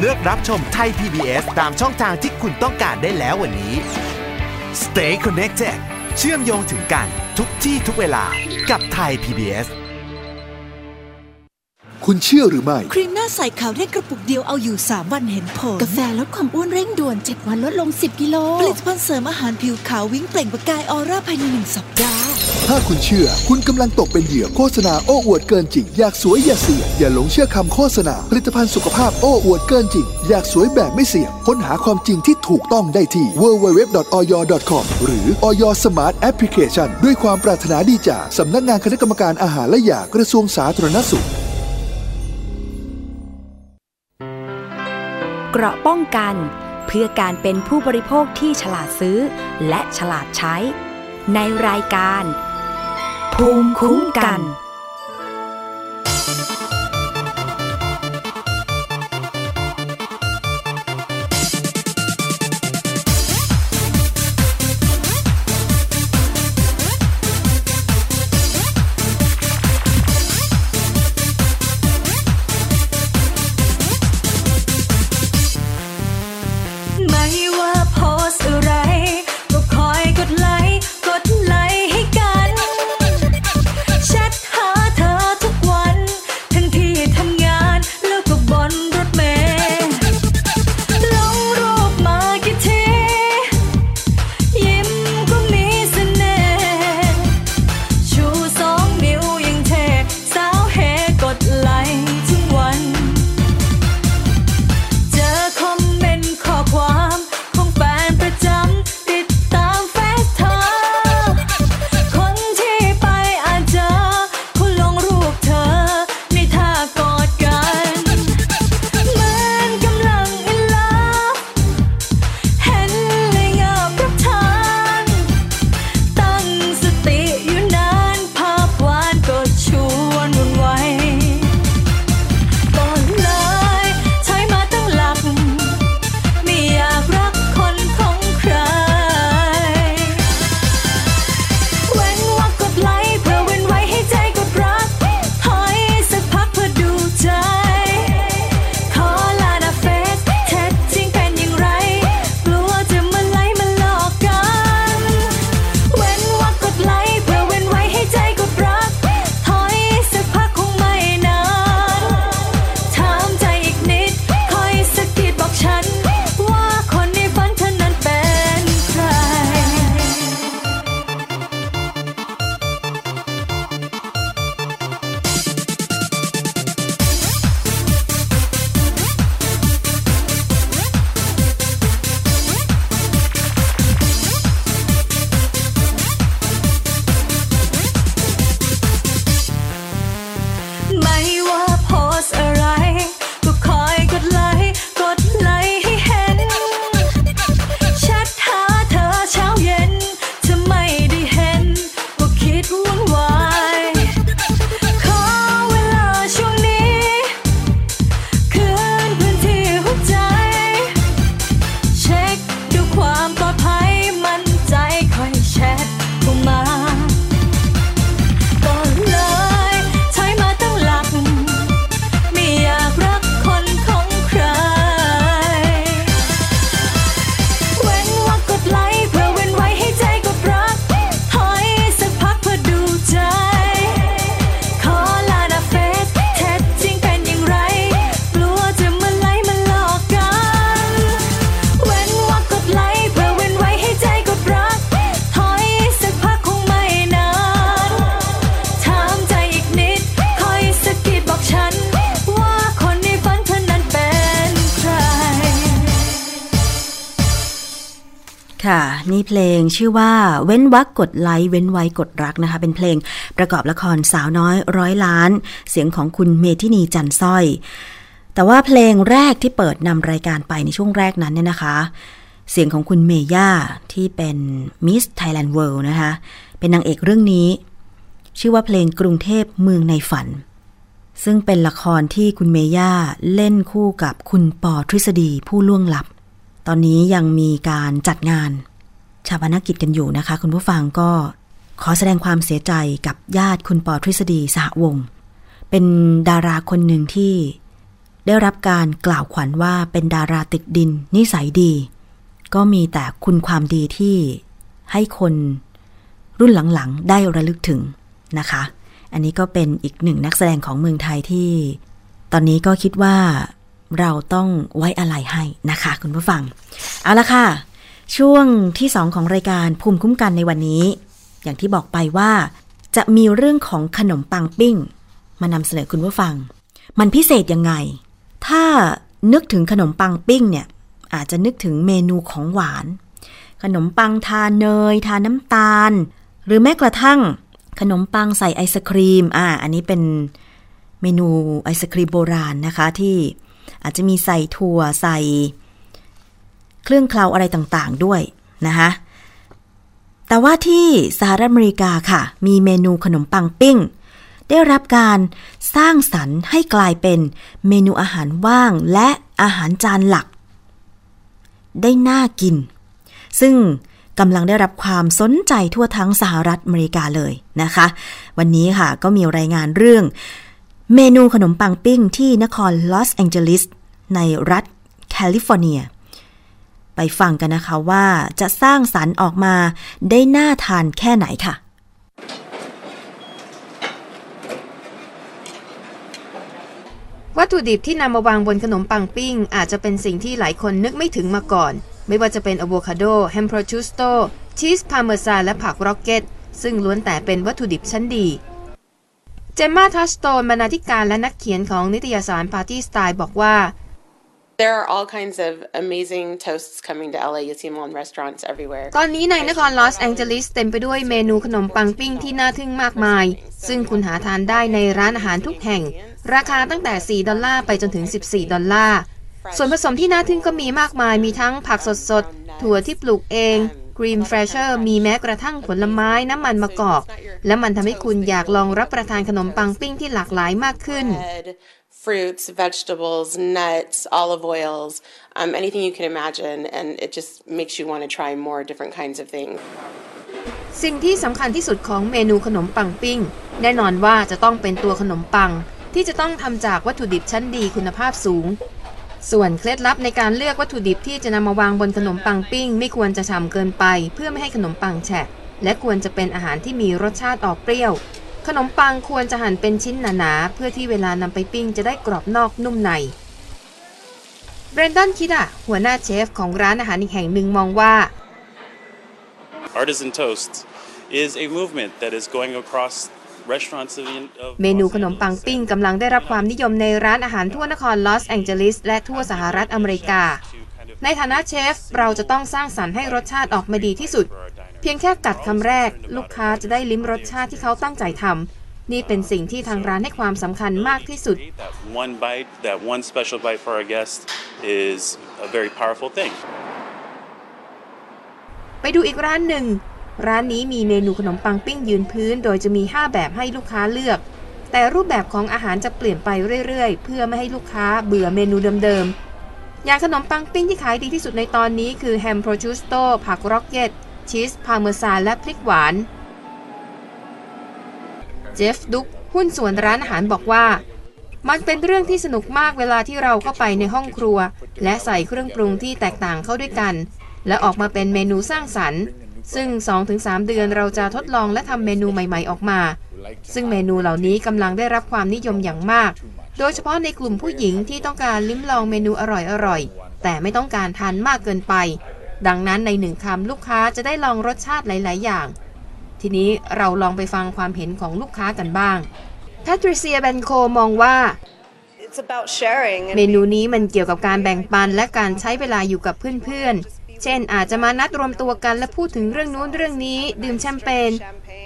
เลือกรับชมไทย PBS ตามช่องทางที่คุณต้องการได้แล้ววันนี้ Stay connected เชื่อมโยงถึงกันทุกที่ทุกเวลากับไทย PBS คุณเชื่อหรือไม่ ครีมหน้าใสขาวได้กระปุกเดียวเอาอยู่ 3 วันเห็นผล กาแฟลดความอ้วนเร่งด่วน 7 วันลดลง 10 กิโล ผลิตภัณฑ์เสริมอาหารผิวขาววิ่งเปล่งประกายออร่าภายในหนึ่งสัปดาห์ ถ้าคุณเชื่อ คุณกำลังตกเป็นเหยื่อโฆษณาโอ้อวดเกินจริง อยากสวยอย่าเสี่ยงอย่าหลงเชื่อคำโฆษณา ผลิตภัณฑ์สุขภาพโอ้อวดเกินจริง อยากสวยแบบไม่เสี่ยง ค้นหาความจริงที่ถูกต้องได้ที่ www.oyor.com หรือ oyor Smart Application ด้วยความปรารถนาดีจากสำนักงานคณะกรรมการอาหารและยากระทรวงสาธารณสุข เกราะป้องกัน เพื่อการเป็นผู้บริโภคที่ฉลาดซื้อ และฉลาดใช้ ในรายการ ภูมิคุ้มกัน นี่เพลงชื่อว่าเว้นวรรคกดไลค์เว้นไว้กดรักนะคะ เป็นเพลงประกอบละครสาวน้อยร้อยล้าน เสียงของคุณเมทินีจันทร์สร้อย แต่ว่าเพลงแรกที่เปิดนำรายการไปในช่วงแรกนั้นเนี่ยนะคะ เสียงของคุณเมย่าที่เป็นมิสไทยแลนด์เวิลด์นะคะ เป็นนางเอกเรื่องนี้ ชื่อว่าเพลงกรุงเทพเมืองในฝัน ซึ่งเป็นละครที่คุณเมย่าเล่นคู่กับคุณปอทฤษฎีผู้ล่วงลับตอนนี้ยังมีการจัดงาน ชาปนกิจกันอยู่นะคะ คุณผู้ฟังก็ขอแสดงความเสียใจกับญาติคุณปอทฤษฎีสหวงศ์เป็นดาราคนหนึ่งที่ได้รับการกล่าวขวัญว่าเป็นดาราติดดินนิสัยดี ก็มีแต่คุณความดีที่ให้คนรุ่นหลังๆ ได้ระลึกถึงนะคะ อันนี้ก็เป็นอีกหนึ่งนักแสดงของเมืองไทยที่ ตอนนี้ก็คิดว่าเราต้องไว้อะไรให้นะคะ คุณผู้ฟัง เอาละค่ะ ช่วงที่สองของรายการภูมิคุ้มกันในวันนี้ อย่างที่บอกไปว่า จะมีเรื่องของขนมปังปิ้ง มานำเสนอคุณผู้ฟัง มันพิเศษยังไง ถ้านึกถึงขนมปังปิ้งเนี่ย อาจจะนึกถึงเมนูของหวาน ขนมปังทาเนย ทาน้ำตาล หรือแม้กระทั่ง ขนมปังใส่ไอศครีม อ่า อันนี้เป็นเมนูไอศครีมโบราณนะคะที่อาจจะมีใส่ถั่วใส่ เครื่องเคลาอะไรต่างๆด้วยนะคะแต่ว่าที่สหรัฐอเมริกาค่ะ มีเมนูขนมปังปิ้ง ได้รับการสร้างสรรค์ให้กลายเป็นเมนูอาหารว่างและอาหารจานหลัก ได้น่ากิน ซึ่งกำลังได้รับความสนใจทั่วทั้งสหรัฐอเมริกาเลยนะคะ วันนี้ค่ะก็มีรายงานเรื่อง เมนูขนมปังปิ้งที่นครลอสแองเจลิสในรัฐแคลิฟอร์เนีย ไปฟังกันนะคะว่าจะสร้างสรรค์ออกมาได้น่าทานแค่ไหนค่ะ วัตถุดิบที่นำมาวางบนขนมปังปิ้ง อาจจะเป็นสิ่งที่หลายคนนึกไม่ถึงมาก่อน ไม่ว่าจะเป็นอะโวคาโดแฮม prosciutto ชีสพาเมซานและผักร็อกเก็ต ซึ่งล้วนแต่เป็นวัตถุดิบชั้นดีเจมมาทัชโตนบรรณาธิการและนักเขียนของนิตยสาร Party Style บอกว่า There are all kinds of amazing toasts coming to LA. You see them on restaurants everywhere. ตอนนี้ในนครลอสแองเจลิสเต็มไปด้วยเมนูขนมปังปิ้งที่น่าทึ่งมากมาย ซึ่งคุณหาทานได้ในร้านอาหารทุกแห่ง ราคาตั้งแต่ 4 ดอลลาร์ไปจนถึง 14 ดอลลาร์ ส่วนผสมที่น่าทึ่งก็มีมากมาย มีทั้งผักสดๆ ถั่วที่ปลูกเอง crème fraîche มีแม้กระทั่งผลไม้น้ำมันมะกอก และมันทำให้คุณอยากลองรับประทานขนมปังปิ้งที่หลากหลายมากขึ้น fruits, vegetables, nuts, olive oils, um, anything you can imagine, and it just makes you want to try more different kinds of things. สิ่งที่สำคัญที่สุดของเมนูขนมปังปิ้ง แน่นอนว่าจะต้องเป็นตัวขนมปัง ที่จะต้องทำจากวัตถุดิบชั้นดีคุณภาพสูง ส่วนเคล็ดลับในการเลือกวัตถุดิบที่จะนำมาวางบนขนมปังปิ้ง ไม่ควรจะฉ่ำเกินไป เพื่อไม่ให้ขนมปังแฉะและควรจะเป็นอาหารที่มีรสชาติออกเปรี้ยว ขนมปังควรจะหั่นเป็นชิ้นหนาๆ เพื่อที่เวลานำไปปิ้งจะได้กรอบนอกนุ่มใน เบรนดอนคิดอะหัวหน้าเชฟของร้านอาหารอีกแห่งหนึ่งมองว่า Artisan toast is a movement that is going across restaurants of, of เมนูขนมปังปิ้งกำลังได้รับความนิยมในร้านอาหารทั่วนครลอสแองเจลิสและทั่วสหรัฐอเมริกา ในฐานะเชฟ เราจะต้องสร้างสรรค์ให้รสชาติออกมาดีที่สุดเพียงแค่กัดคำแรก ลูกค้าจะได้ลิ้มรสชาติที่เขาตั้งใจทำนี่เป็นสิ่งที่ทางร้านให้ความสำคัญมากที่สุด that one bite, that one special bite for our guests is a very powerful thing. ไปดูอีกร้านหนึ่ง ร้านนี้มีเมนูขนมปังปิ้งยืนพื้น โดยจะมี 5 แบบให้ลูกค้าเลือก แต่รูปแบบของอาหารจะเปลี่ยนไปเรื่อยๆ เพื่อไม่ให้ลูกค้าเบื่อเมนูเดิมๆ อย่างขนมปังปิ้งที่ขายดีที่สุดในตอนนี้คือแฮม prosciutto ผักร็อกเก็ต ชีส พาเมซานและพริกหวาน เจฟดุกหุ้นส่วนร้านอาหารบอกว่า มันเป็นเรื่องที่สนุกมากเวลาที่เราเข้าไปในห้องครัว และใส่เครื่องปรุงที่แตกต่างเข้าด้วยกัน และออกมาเป็นเมนูสร้างสรรค์ ซึ่ง 2-3 เดือนเราจะทดลองและทำเมนูใหม่ ๆ ออกมา ซึ่งเมนูเหล่านี้กำลังได้รับความนิยมอย่างมากโดยเฉพาะในกลุ่มผู้หญิงที่ต้องการลิ้มลองเมนูอร่อยๆ แต่ไม่ต้องการทานมากเกินไป ดังนั้นในหนึ่งคำลูกค้าจะได้ลองรสชาติหลาย ๆ อย่าง ทีนี้เราลองไปฟังความเห็นของลูกค้ากันบ้าง แพทริเซียเบนโคมองว่า It's about sharing เมนูนี้มันเกี่ยวกับการแบ่งปันและการใช้เวลาอยู่กับเพื่อน ๆ เช่นอาจจะมานัดรวมตัวกันและพูดถึงเรื่องนู้นเรื่องนี้ ดื่มแชมเปญ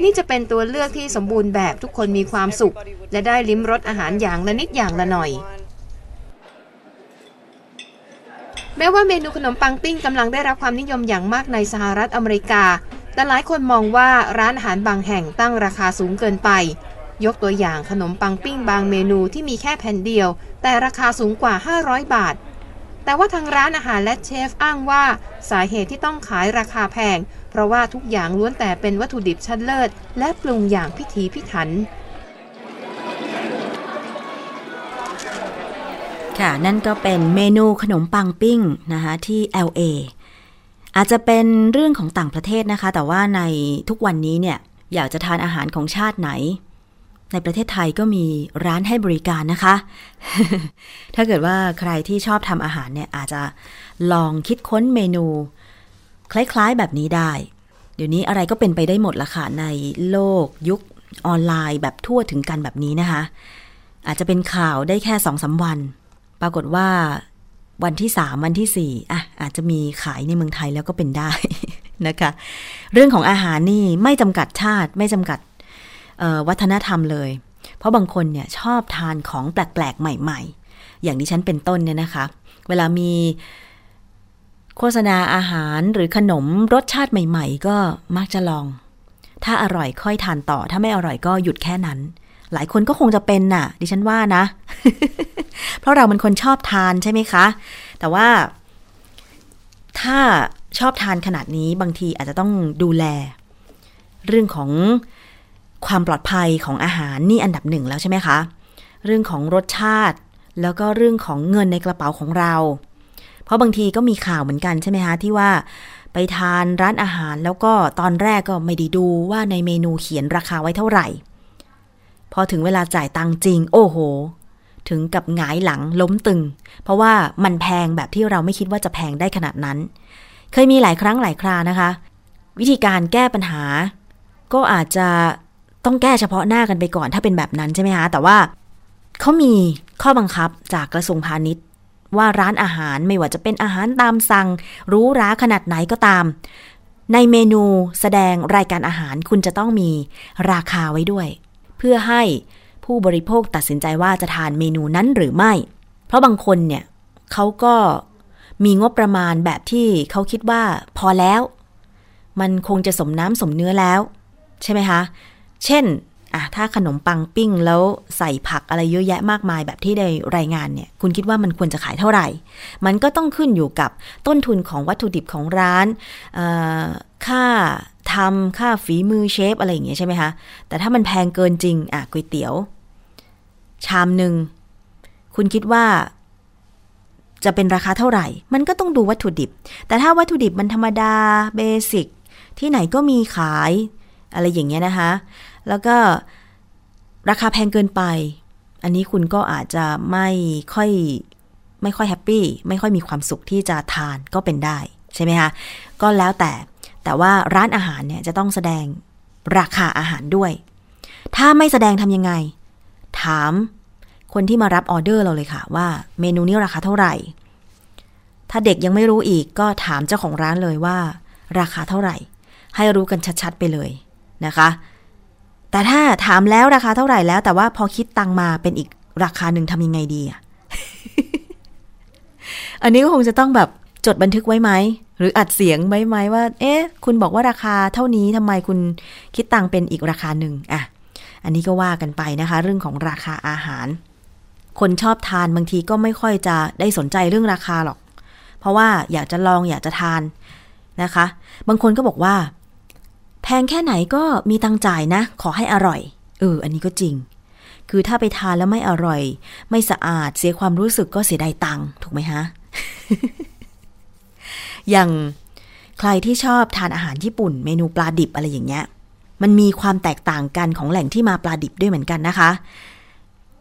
นี่จะเป็นตัวเลือกที่สมบูรณ์แบบทุกคนมีความสุข และได้ลิ้มรสอาหารอย่างละนิดอย่างละหน่อย แม้ว่าเมนูขนมปังปิ้งกำลังได้รับความนิยมอย่างมากในสหรัฐอเมริกา แต่หลายคนมองว่าร้านอาหารบางแห่งตั้งราคาสูงเกินไป ยกตัวอย่างขนมปังปิ้งบางเมนูที่มีแค่แผ่นเดียว แต่ราคาสูงกว่า 500 บาท แต่ว่าทางร้านอาหารและเชฟอ้างว่าสาเหตุที่ต้องขายราคาแพง เพราะว่าทุกอย่างล้วนแต่เป็นวัตถุดิบชั้นเลิศ และปรุงอย่างพิถีพิถัน ค่ะ นั่นก็เป็นเมนูขนมปังปิ้งนะคะที่ LA อาจจะเป็นเรื่องของต่างประเทศนะคะ แต่ว่าในทุกวันนี้เนี่ยอยากจะทานอาหารของชาติไหน ในประเทศไทยก็มีร้านให้บริการนะคะ ถ้าเกิดว่าใครที่ชอบทำอาหารเนี่ยอาจจะลองคิดค้นเมนู คล้ายๆแบบนี้ได้ เดี๋ยวนี้อะไรก็เป็นไปได้หมดละค่ะ ในโลกยุคออนไลน์แบบทั่วถึงกันแบบนี้นะคะ อาจจะเป็นข่าวได้แค่สองสาวัน ปรากฏว่าวันที่สามวันที่สี่อะอาจจะมีขายในเมืองไทยแล้วก็เป็นได้นะคะ เรื่องของอาหารนี่ไม่จำกัดชาติไม่จำกัดวัฒนธรรมเลย เพราะบางคนเนี่ยชอบทานของแปลกๆ ใหม่ ๆ อย่างที่ฉันเป็นต้นเนี่ยนะคะ เวลามีโฆษณาอาหารหรือขนมรสชาติใหม่ ๆ ก็มักจะลอง ถ้าอร่อยค่อยทานต่อ ถ้าไม่อร่อยก็หยุดแค่นั้น หลายคนก็คงจะเป็นน่ะ ดิฉันว่านะ เพราะเรามันคนชอบทานใช่ไหมคะ แต่ว่า ถ้าชอบทานขนาดนี้บางทีอาจจะต้องดูแล เรื่องของความปลอดภัยของอาหารนี่อันดับหนึ่งแล้วใช่ไหมคะ เรื่องของรสชาติ แล้วก็เรื่องของเงินในกระเป๋าของเรา เพราะบางทีก็มีข่าวเหมือนกันใช่ไหมคะที่ว่าไปทานร้านอาหารแล้วก็ตอนแรกก็ไม่ได้ดูว่าในเมนูเขียนราคาไว้เท่าไหร่ พอถึงเวลาจ่ายตังจริง โอ้โห ถึงกับหงายหลังล้มตึง เพราะว่ามันแพงแบบที่เราไม่คิดว่าจะแพงได้ขนาดนั้น เคยมีหลายครั้งหลายครานะคะ วิธีการแก้ปัญหา ก็อาจจะต้องแก้เฉพาะหน้ากันไปก่อนถ้าเป็นแบบนั้นใช่ไหมคะแต่ว่าเขามีข้อบังคับจากกระทรวงพาณิชย์ ว่าร้านอาหารไม่ว่าจะเป็นอาหารตามสั่งรู้ร้าขนาดไหนก็ตาม ในเมนูแสดงรายการอาหารคุณจะต้องมีราคาไว้ด้วย พื่อให้ผู้บริโภคตัดสินใจว่าจะทานเมนูนั้นหรือไม่ เพราะบางคนเนี่ยเขาก็มีงบประมาณแบบที่เขาคิดว่าพอแล้ว มันคงจะสมน้ำสมเนื้อแล้ว ใช่ไหมคะ เช่นอะถ้าขนมปังปิ้งแล้วใส่ผักอะไรเยอะแยะมากมายแบบที่ได้รายงานเนี่ย คุณคิดว่ามันควรจะขายเท่าไหร่ มันก็ต้องขึ้นอยู่กับต้นทุนของวัตถุดิบของร้าน ค่า ทำค่าฝีมือเชฟอะไรอย่างเงี้ยใช่ไหมคะ แต่ถ้ามันแพงเกินจริงอะก๋วยเตี๋ยว ชามหนึ่ง คุณคิดว่า จะเป็นราคาเท่าไหร่ มันก็ต้องดูวัตถุดิบ แต่ถ้าวัตถุดิบมันธรรมดาเบสิกที่ไหนก็มีขาย อะไรอย่างเงี้ยนะคะ แล้วก็ราคาแพงเกินไป อันนี้คุณก็อาจจะไม่ค่อยไม่ค่อยแฮปปี้ไม่ค่อยมีความสุขที่จะทานก็เป็นได้ ใช่ไหมคะ ก็แล้วแต่ แต่ว่าร้านอาหารเนี่ยจะต้องแสดงราคาอาหารด้วย ถ้าไม่แสดงทำยังไง ถามคนที่มารับออเดอร์เราเลยค่ะ ว่าเมนูนี้ราคาเท่าไหร่ ถ้าเด็กยังไม่รู้อีกก็ถามเจ้าของร้านเลยว่า ราคาเท่าไหร่ ให้รู้กันชัดๆไปเลยนะคะ แต่ถ้าถามแล้วราคาเท่าไหร่แล้ว แต่ว่าพอคิดตังมาเป็นอีกราคาหนึ่งทำยังไงดีอะอันนี้ก็คงจะต้องแบบจดบันทึกไว้ไหม หรืออัดเสียงไว้ไหมว่า เอ๊ะ คุณบอกว่าราคาเท่านี้ทำไมคุณคิดตังเป็นอีกราคาหนึ่งอะ อันนี้ก็ว่ากันไปนะคะ เรื่องของราคาอาหาร คนชอบทานบางทีก็ไม่ค่อยจะได้สนใจเรื่องราคาหรอก เพราะว่าอยากจะลองอยากจะทานนะคะ บางคนก็บอกว่า แพงแค่ไหนก็มีตังจ่ายนะ ขอให้อร่อย เออ อันนี้ก็จริง คือถ้าไปทานแล้วไม่อร่อย ไม่สะอาดเสียความรู้สึกก็เสียดายตังถูกไหมฮะ อย่างใครที่ชอบทานอาหารญี่ปุ่น เมนูปลาดิบอะไรอย่างเงี้ย มันมีความแตกต่างกันของแหล่งที่มาปลาดิบด้วยเหมือนกันนะคะ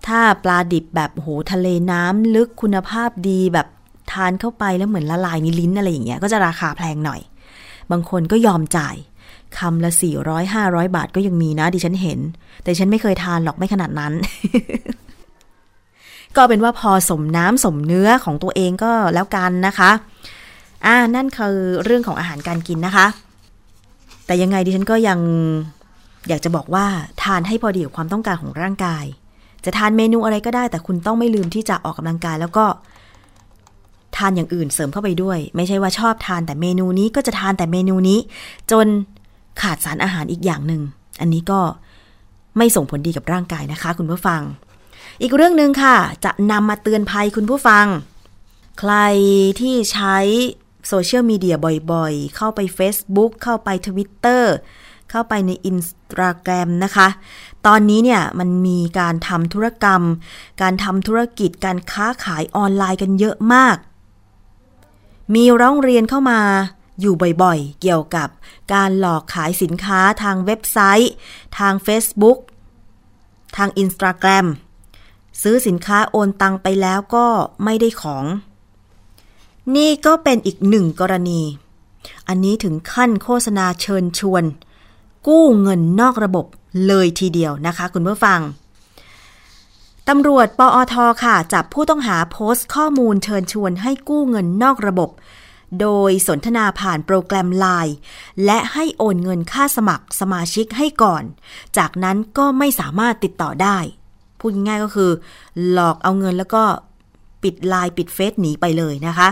ถ้าปลาดิบแบบโหทะเลน้ำลึกคุณภาพดีแบบทานเข้าไปแล้วเหมือนละลายในลิ้นอะไรอย่างเงี้ยก็จะราคาแพงหน่อย บางคนก็ยอมจ่ายคำละสี่ร้อยห้าร้อยบาทก็ยังมีนะดิฉันเห็น แต่ฉันไม่เคยทานหรอกไม่ขนาดนั้น ก็เป็นว่าพอสมน้ำสมเนื้อของตัวเองก็แล้วกันนะคะ อ่านั่นคือเรื่องของอาหารการกินนะคะ แต่ยังไงดิฉันก็ยังอยากจะบอกว่าทานให้พอดีกับความต้องการของร่างกาย จะทานเมนูอะไรก็ได้ แต่คุณต้องไม่ลืมที่จะออกกำลังกาย แล้วก็ทานอย่างอื่นเสริมเข้าไปด้วย ไม่ใช่ว่าชอบทานแต่เมนูนี้ก็จะทานแต่เมนูนี้ จนขาดสารอาหารอีกอย่างหนึ่งอันนี้ก็ไม่ส่งผลดีกับร่างกายนะคะ คุณผู้ฟัง อีกเรื่องหนึ่งค่ะ จะนำมาเตือนภัยคุณผู้ฟัง ใครที่ใช้ โซเชียลมีเดียบ่อยๆ เข้าไป Facebook เข้าไป Twitter เข้าไปในอินสตาแกรมนะคะ ตอนนี้เนี่ยมันมีการทำธุรกรรม การทำธุรกิจการค้าขายออนไลน์กันเยอะมาก มีร้องเรียนเข้ามาอยู่บ่อยๆ เกี่ยวกับการหลอกขายสินค้าทางเว็บไซต์ ทาง Facebook ทาง Instagram ซื้อสินค้าโอนตังไปแล้วก็ไม่ได้ของ นี่ก็เป็นอีกหนึ่งกรณี อันนี้ถึงขั้นโฆษณาเชิญชวน กู้เงินนอกระบบเลยทีเดียวนะคะ คุณผู้ฟังตำรวจปอทค่ะ จับผู้ต้องหาโพสต์ข้อมูลเชิญชวนให้กู้เงินนอกระบบ โดยสนทนาผ่านโปรแกรมไลน์และให้โอนเงินค่าสมัครสมาชิกให้ก่อน จากนั้นก็ไม่สามารถติดต่อได้ พูดง่ายก็คือ หลอกเอาเงินแล้วก็ปิดไลน์ปิดเฟซหนีไปเลยนะคะ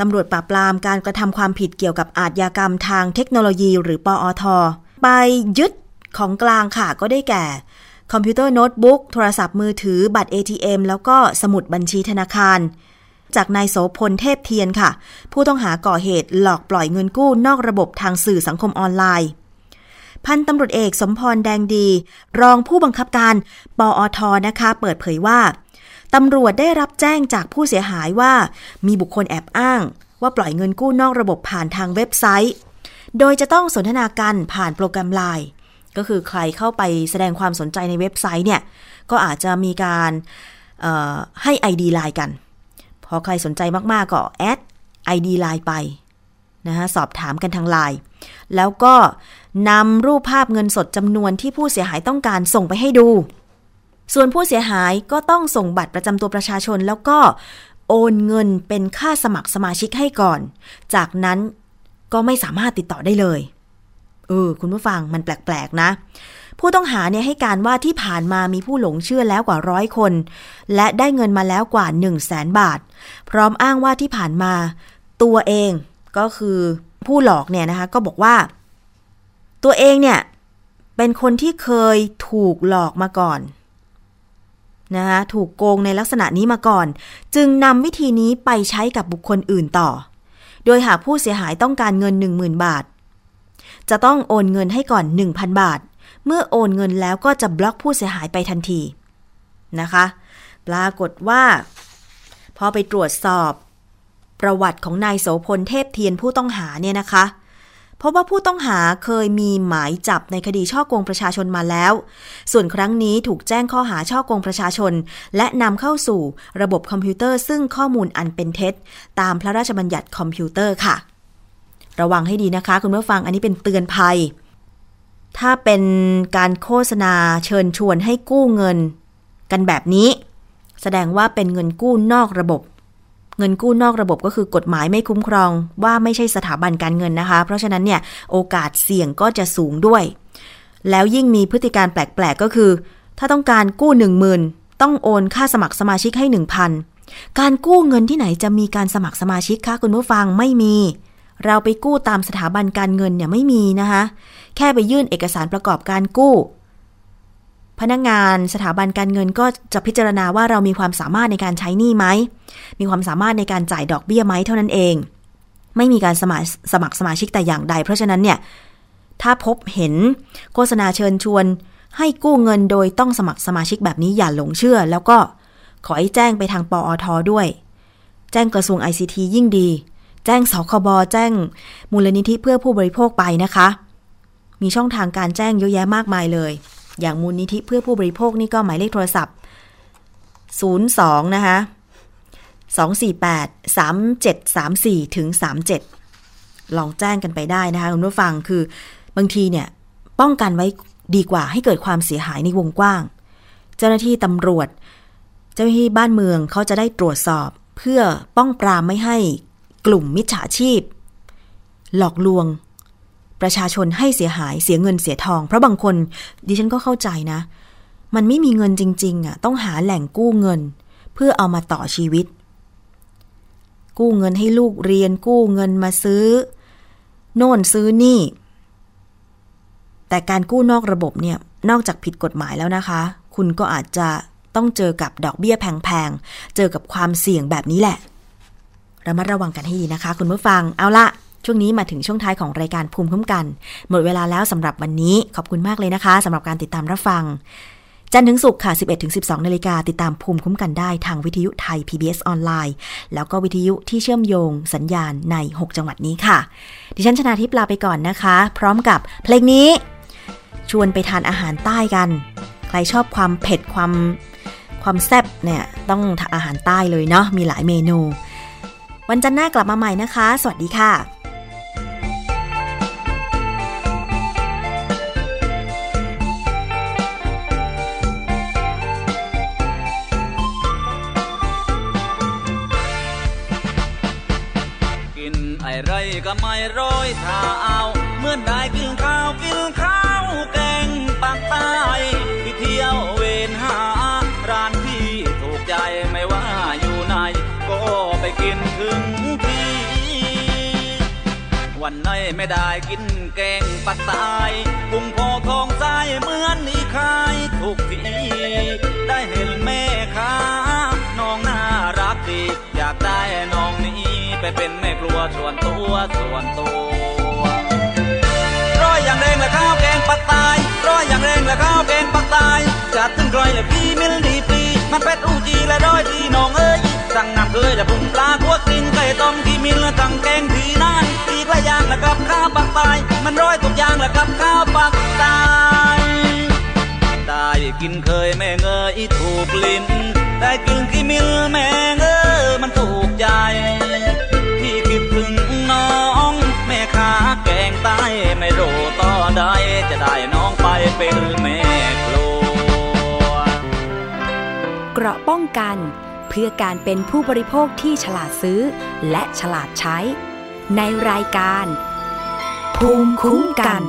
ตำรวจปราบปรามการกระทำความผิดเกี่ยวกับอาชญากรรมทางเทคโนโลยี หรือปอท ไปยึดของกลางค่ะก็ได้แก่ คอมพิวเตอร์โน้ตบุ๊กโทรศัพท์มือถือบัตร ATM แล้วก็สมุดบัญชีธนาคาร จากนายโสพลเทพเทียนค่ะ ผู้ต้องหาก่อเหตุหลอกปล่อยเงินกู้นอกระบบทางสื่อสังคมออนไลน์พันตำรวจเอกสมพรแดงดี รองผู้บังคับการ ปอทนะคะ เปิดเผยว่า ตำรวจได้รับแจ้งจากผู้เสียหายว่า มีบุคคลแอบอ้าง ว่าปล่อยเงินกู้นอกระบบผ่านทางเว็บไซต์ โดยจะต้องสนทนากันผ่านโปรแกรมไลน์ก็คือใครเข้าไปแสดงความสนใจในเว็บไซต์เนี่ย ก็อาจจะมีการให้ ID ไลน์กัน พอใครสนใจมาก ๆ ก็แอด ID ไลน์ไปนะคะสอบถามกันทางไลน์แล้วก็นำรูปภาพเงินสดจำนวนที่ผู้เสียหายต้องการส่งไปให้ดู ส่วนผู้เสียหายก็ต้องส่งบัตรประจำตัวประชาชน แล้วก็โอนเงินเป็นค่าสมัครสมาชิกให้ก่อน จากนั้นก็ไม่สามารถติดต่อได้เลย เออ คุณผู้ฟังมันแปลกๆนะ ผู้ต้องหาเนี่ยให้การว่าที่ผ่านมามีผู้หลงเชื่อแล้วกว่าร้อยคน และได้เงินมาแล้วกว่า 1 0 0 0 0แสนบาท พร้อมอ้างว่าที่ผ่านมา ตัวเองก็คือผู้หลอกเนี่ยนะคะก็บอกว่า ตัวเองเนี่ยเป็นคนที่เคยถูกหลอกมาก่อน นะคะถูกโกงในลักษณะนี้มาก่อน จึงนำวิธีนี้ไปใช้กับบุคคลอื่นต่อ โดยหากผู้เสียหายต้องการเงิน 10,000 บาท จะต้องโอนเงินให้ก่อน 1,000 บาท เมื่อโอนเงินแล้วก็จะบล็อกผู้เสียหายไปทันทีนะคะ ปรากฏว่า พอไปตรวจสอบ ประวัติของนายโสพลเทพเทียนผู้ต้องหาเนี่ยนะคะเพราะว่าผู้ต้องหาเคยมีหมายจับในคดีฉ้อโกงประชาชนมาแล้ว ส่วนครั้งนี้ถูกแจ้งข้อหาฉ้อโกงประชาชน และนำเข้าสู่ระบบคอมพิวเตอร์ซึ่งข้อมูลอันเป็นเท็จ ตามพระราชบัญญัติคอมพิวเตอร์ค่ะ ระวังให้ดีนะคะ คุณผู้ฟังอันนี้เป็นเตือนภัย ถ้าเป็นการโฆษณาเชิญชวนให้กู้เงิน กันแบบนี้ แสดงว่าเป็นเงินกู้นอกระบบ เงินกู้นอกระบบก็คือกฎหมายไม่คุ้มครองว่าไม่ใช่สถาบันการเงินนะคะ เพราะฉะนั้นเนี่ยโอกาสเสี่ยงก็จะสูงด้วย แล้วยิ่งมีพฤติการแปลกๆก็คือ ถ้าต้องการกู้หนึ่งหมื่นต้องโอนค่าสมัครสมาชิกให้หนึ่งพันการกู้เงินที่ไหนจะมีการสมัครสมาชิกคะคุณผู้ฟังไม่มี เราไปกู้ตามสถาบันการเงินเนี่ยไม่มีนะคะ แค่ไปยื่นเอกสารประกอบการกู้ พนักงงานสถาบันการเงินก็จะพิจารณาว่าเรามีความสามารถในการใช้หนี้ไหม มีความสามารถในการจ่ายดอกเบี้ยไหมเท่านั้นเอง ไม่มีการสมัครสมัครสมาชิกแต่อย่างใด เพราะฉะนั้นเนี่ย ถ้าพบเห็นโฆษณาเชิญชวน ให้กู้เงินโดยต้องสมัครสมาชิกแบบนี้อย่าหลงเชื่อ แล้วก็ขอให้แจ้งไปทางปอทด้วย แจ้งกระทรวง ICT ยิ่งดี แจ้งสคบแจ้งมูลนิธิเพื่อผู้บริโภคไปนะคะ มีช่องทางการแจ้งเยอะแยะมากมายเลย อย่างมูลนิธิเพื่อผู้บริโภคนี่ก็หมายเลขโทรศัพท์ 02 นะคะ248 3734 ถึง 37 ลองแจ้งกันไปได้นะคะคุณผู้ฟังคือบางทีเนี่ยป้องกันไว้ดีกว่าให้เกิดความเสียหายในวงกว้าง เจ้าหน้าที่ตำรวจ เจ้าหน้าที่บ้านเมืองเขาจะได้ตรวจสอบ เพื่อป้องปรามไม่ให้กลุ่มมิจฉาชีพ หลอกลวง ประชาชนให้เสียหายเสียเงินเสียทอง เพราะบางคนดิฉันก็เข้าใจนะ มันไม่มีเงินจริง ๆอะต้องหาแหล่งกู้เงิน เพื่อเอามาต่อชีวิต กู้เงินให้ลูกเรียนกู้เงินมาซื้อ โน่นซื้อนี่ แต่การกู้นอกระบบเนี่ยนอกจากผิดกฎหมายแล้วนะคะ คุณก็อาจจะต้องเจอกับดอกเบี้ยแพงๆ เจอกับความเสี่ยงแบบนี้แหละ ระมัดระวังกันให้ดีนะคะ คุณผู้ฟัง เอาละ ช่วงนี้มาถึงช่วงท้ายของรายการภูมิคุ้มกัน หมดเวลาแล้วสำหรับวันนี้ขอบคุณมากเลยนะคะสำหรับการติดตามรับฟัง จันทร์ถึงศุกร์ค่ะ 11-12 นาฬิกาติดตามภูมิคุ้มกันได้ทางวิทยุไทย PBS ออนไลน์ แล้วก็วิทยุที่เชื่อมโยงสัญญาณใน 6 จังหวัดนี้ค่ะ ดิฉันชนาทิพย์ลาไปก่อนนะคะ พร้อมกับเพลงนี้ ชวนไปทานอาหารใต้กัน ใครชอบความเผ็ดความความแซ่บเนี่ยต้องทานอาหารใต้เลยเนาะมีหลายเมนู วันจันทร์หน้ากลับมาใหม่นะคะ สวัสดีค่ะ ไอไรก็ไม่ร้อยเท้าเมื่อได้กินข้าวกินข้าวแกงปากใต้ที่เที่ยวเวนหา ร้านที่ถูกใจไม่ว่าอยู่ไหนก็ไปกินถึงที่ วันไหนไม่ได้กินแกงปักใต้พุงพอทองใจเหมือนอีคายทุกทีได้เห็นแม่ค้าน้องน่ารักดีอยากได้น้องนี้ ไปเป็นแม่ครัวส่วนตัวส่วนตัวร้อยอย่างแรงและข้าวแกงปักใต้ร้อยอย่างแรงและข้าวแกงปักใต้จัดถึงกรอยและพี่มิลดีปีมันเป็ดอูจีและร้อยที่น้องเอ้ยสั่งน้ำเคยและพุงปลาคั่วกลิ้งไก่ต้มที่มิลและตั้งแกงทีนั่นอีกหลายอย่างและกับข้าวปักใต้มันร้อยทุกอย่างและกับข้าวปักใต้ได้กินเคยแม่เงยถูกลิ้นได้กินที่มิลแม่เงยมันถูกใจ ใต้ไม่รู้ต่อใดจะได้น้องไปเป็นแม่ครัวเกราะป้องกันเพื่อการเป็นผู้บริโภคที่ฉลาดซื้อ และฉลาดใช้ ในรายการ ภูมิคุ้มกัน